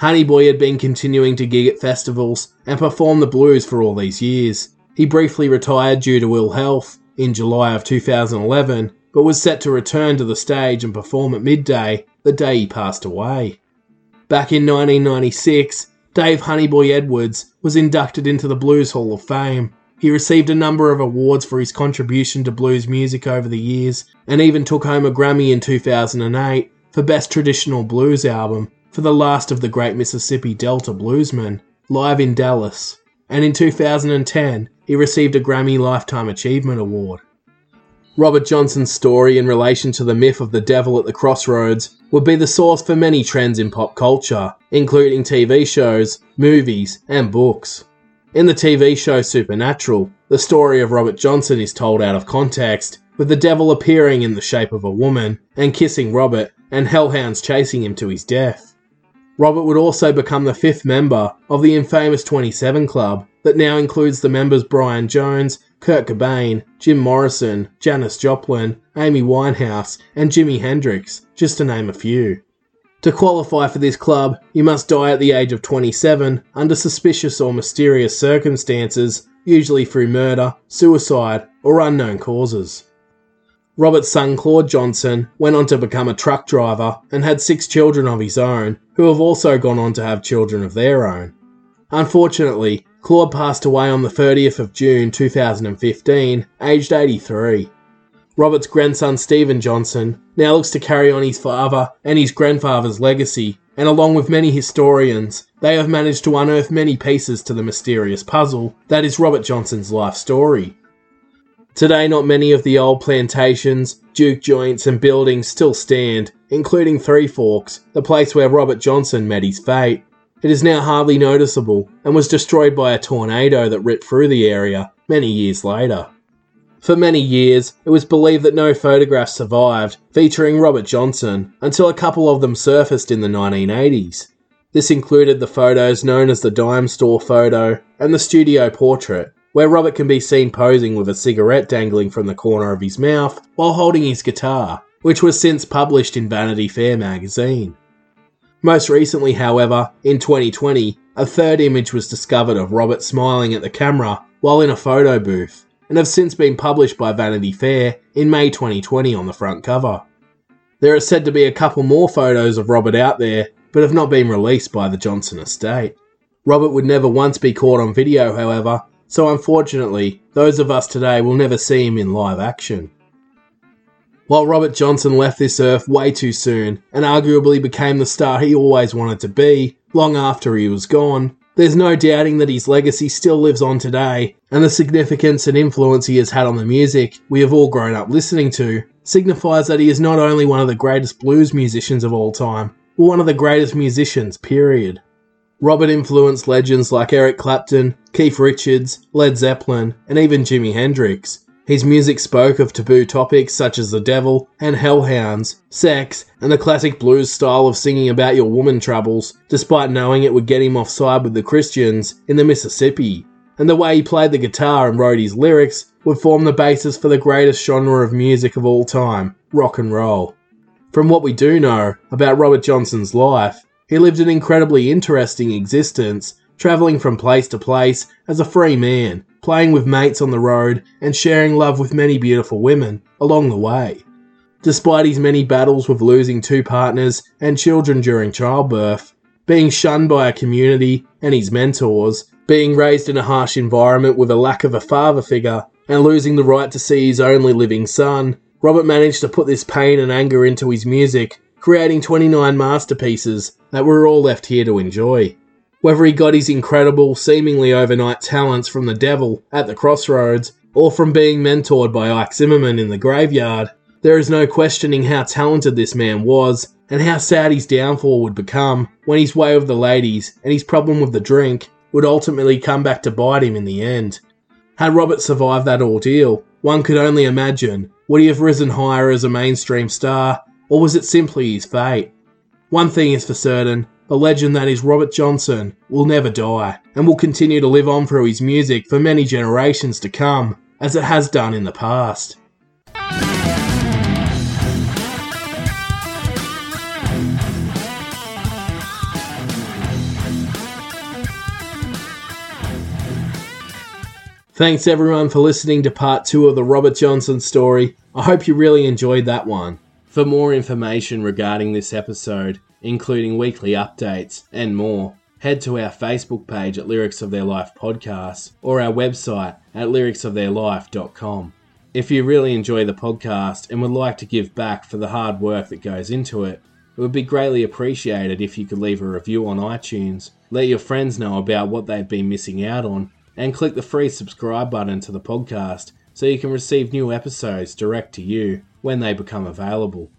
Honeyboy had been continuing to gig at festivals and perform the blues for all these years. He briefly retired due to ill health in July of 2011, but was set to return to the stage and perform at midday the day he passed away. Back in 1996, Dave Honeyboy Edwards was inducted into the Blues Hall of Fame he received a number of awards for his contribution to blues music over the years, and even took home a Grammy in 2008 for Best Traditional Blues Album for the last of the great Mississippi Delta bluesmen, live in Dallas. And in 2010, he received a Grammy Lifetime Achievement Award. Robert Johnson's story in relation to the myth of the devil at the crossroads would be the source for many trends in pop culture, including TV shows, movies, and books. In the TV show Supernatural, the story of Robert Johnson is told out of context, with the devil appearing in the shape of a woman and kissing Robert, and hellhounds chasing him to his death. Robert would also become the fifth member of the infamous 27 Club that now includes the members Brian Jones, Kurt Cobain, Jim Morrison, Janis Joplin, Amy Winehouse, and Jimi Hendrix, just to name a few. To qualify for this club, you must die at the age of 27 under suspicious or mysterious circumstances, usually through murder, suicide, or unknown causes. Robert's son Claude Johnson went on to become a truck driver and had six children of his own, who have also gone on to have children of their own. Unfortunately, Claude passed away on the 30th of June 2015, aged 83. Robert's grandson Stephen Johnson now looks to carry on his father and his grandfather's legacy, and along with many historians, they have managed to unearth many pieces to the mysterious puzzle that is Robert Johnson's life story. Today, not many of the old plantations, juke joints, and buildings still stand, including Three Forks, the place where Robert Johnson met his fate. It is now hardly noticeable and was destroyed by a tornado that ripped through the area many years later. For many years, it was believed that no photographs survived featuring Robert Johnson until a couple of them surfaced in the 1980s. This included the photos known as the dime store photo and the studio portrait, where Robert can be seen posing with a cigarette dangling from the corner of his mouth while holding his guitar, which was since published in Vanity Fair magazine. Most recently, however, in 2020, a third image was discovered of Robert smiling at the camera while in a photo booth, and have since been published by Vanity Fair in May 2020 on the front cover. There are said to be a couple more photos of Robert out there, but have not been released by the Johnson estate. Robert would never once be caught on video, however, so unfortunately, those of us today will never see him in live action. While Robert Johnson left this earth way too soon and arguably became the star he always wanted to be, long after he was gone, there's no doubting that his legacy still lives on today, and the significance and influence he has had on the music we have all grown up listening to signifies that he is not only one of the greatest blues musicians of all time, but one of the greatest musicians, period. Robert influenced legends like Eric Clapton, Keith Richards, Led Zeppelin, and even Jimi Hendrix, his music spoke of taboo topics such as the devil and hellhounds, sex, and the classic blues style of singing about your woman troubles, despite knowing it would get him offside with the Christians in the Mississippi. And the way he played the guitar and wrote his lyrics would form the basis for the greatest genre of music of all time rock and roll. From what we do know about Robert Johnson's life, he lived an incredibly interesting existence, travelling from place to place as a free man playing with mates on the road, and sharing love with many beautiful women along the way. Despite his many battles with losing two partners and children during childbirth, being shunned by a community and his mentors, being raised in a harsh environment with a lack of a father figure, and losing the right to see his only living son, Robert managed to put this pain and anger into his music, creating 29 masterpieces that we're all left here to enjoy. Whether he got his incredible, seemingly overnight talents from the devil at the crossroads, or from being mentored by Ike Zimmerman in the graveyard, there is no questioning how talented this man was, and how sad his downfall would become when his way with the ladies and his problem with the drink would ultimately come back to bite him in the end. Had Robert survived that ordeal, one could only imagine would he have risen higher as a mainstream star, or was it simply his fate? One thing is for certain a legend that is Robert Johnson will never die and will continue to live on through his music for many generations to come, as it has done in the past. Thanks everyone for listening to part two of the Robert Johnson story. I hope you really enjoyed that one. For more information regarding this episode, including weekly updates and more, head to our Facebook page at Lyrics of Their Life podcast or our website at lyricsoftheirlife.com. If you really enjoy the podcast and would like to give back for the hard work that goes into it, it would be greatly appreciated if you could leave a review on iTunes, let your friends know about what they've been missing out on, and click the free subscribe button to the podcast so you can receive new episodes direct to you when they become available.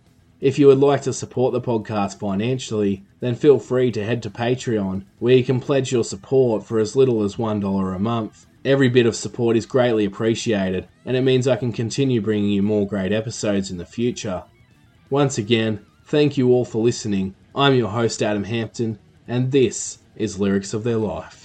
If you would like to support the podcast financially, then feel free to head to Patreon, where you can pledge your support for as little as $1 a month. Every bit of support is greatly appreciated, and it means I can continue bringing you more great episodes in the future. Once again, thank you all for listening. I'm your host, Adam Hampton, and this is Lyrics of Their Life.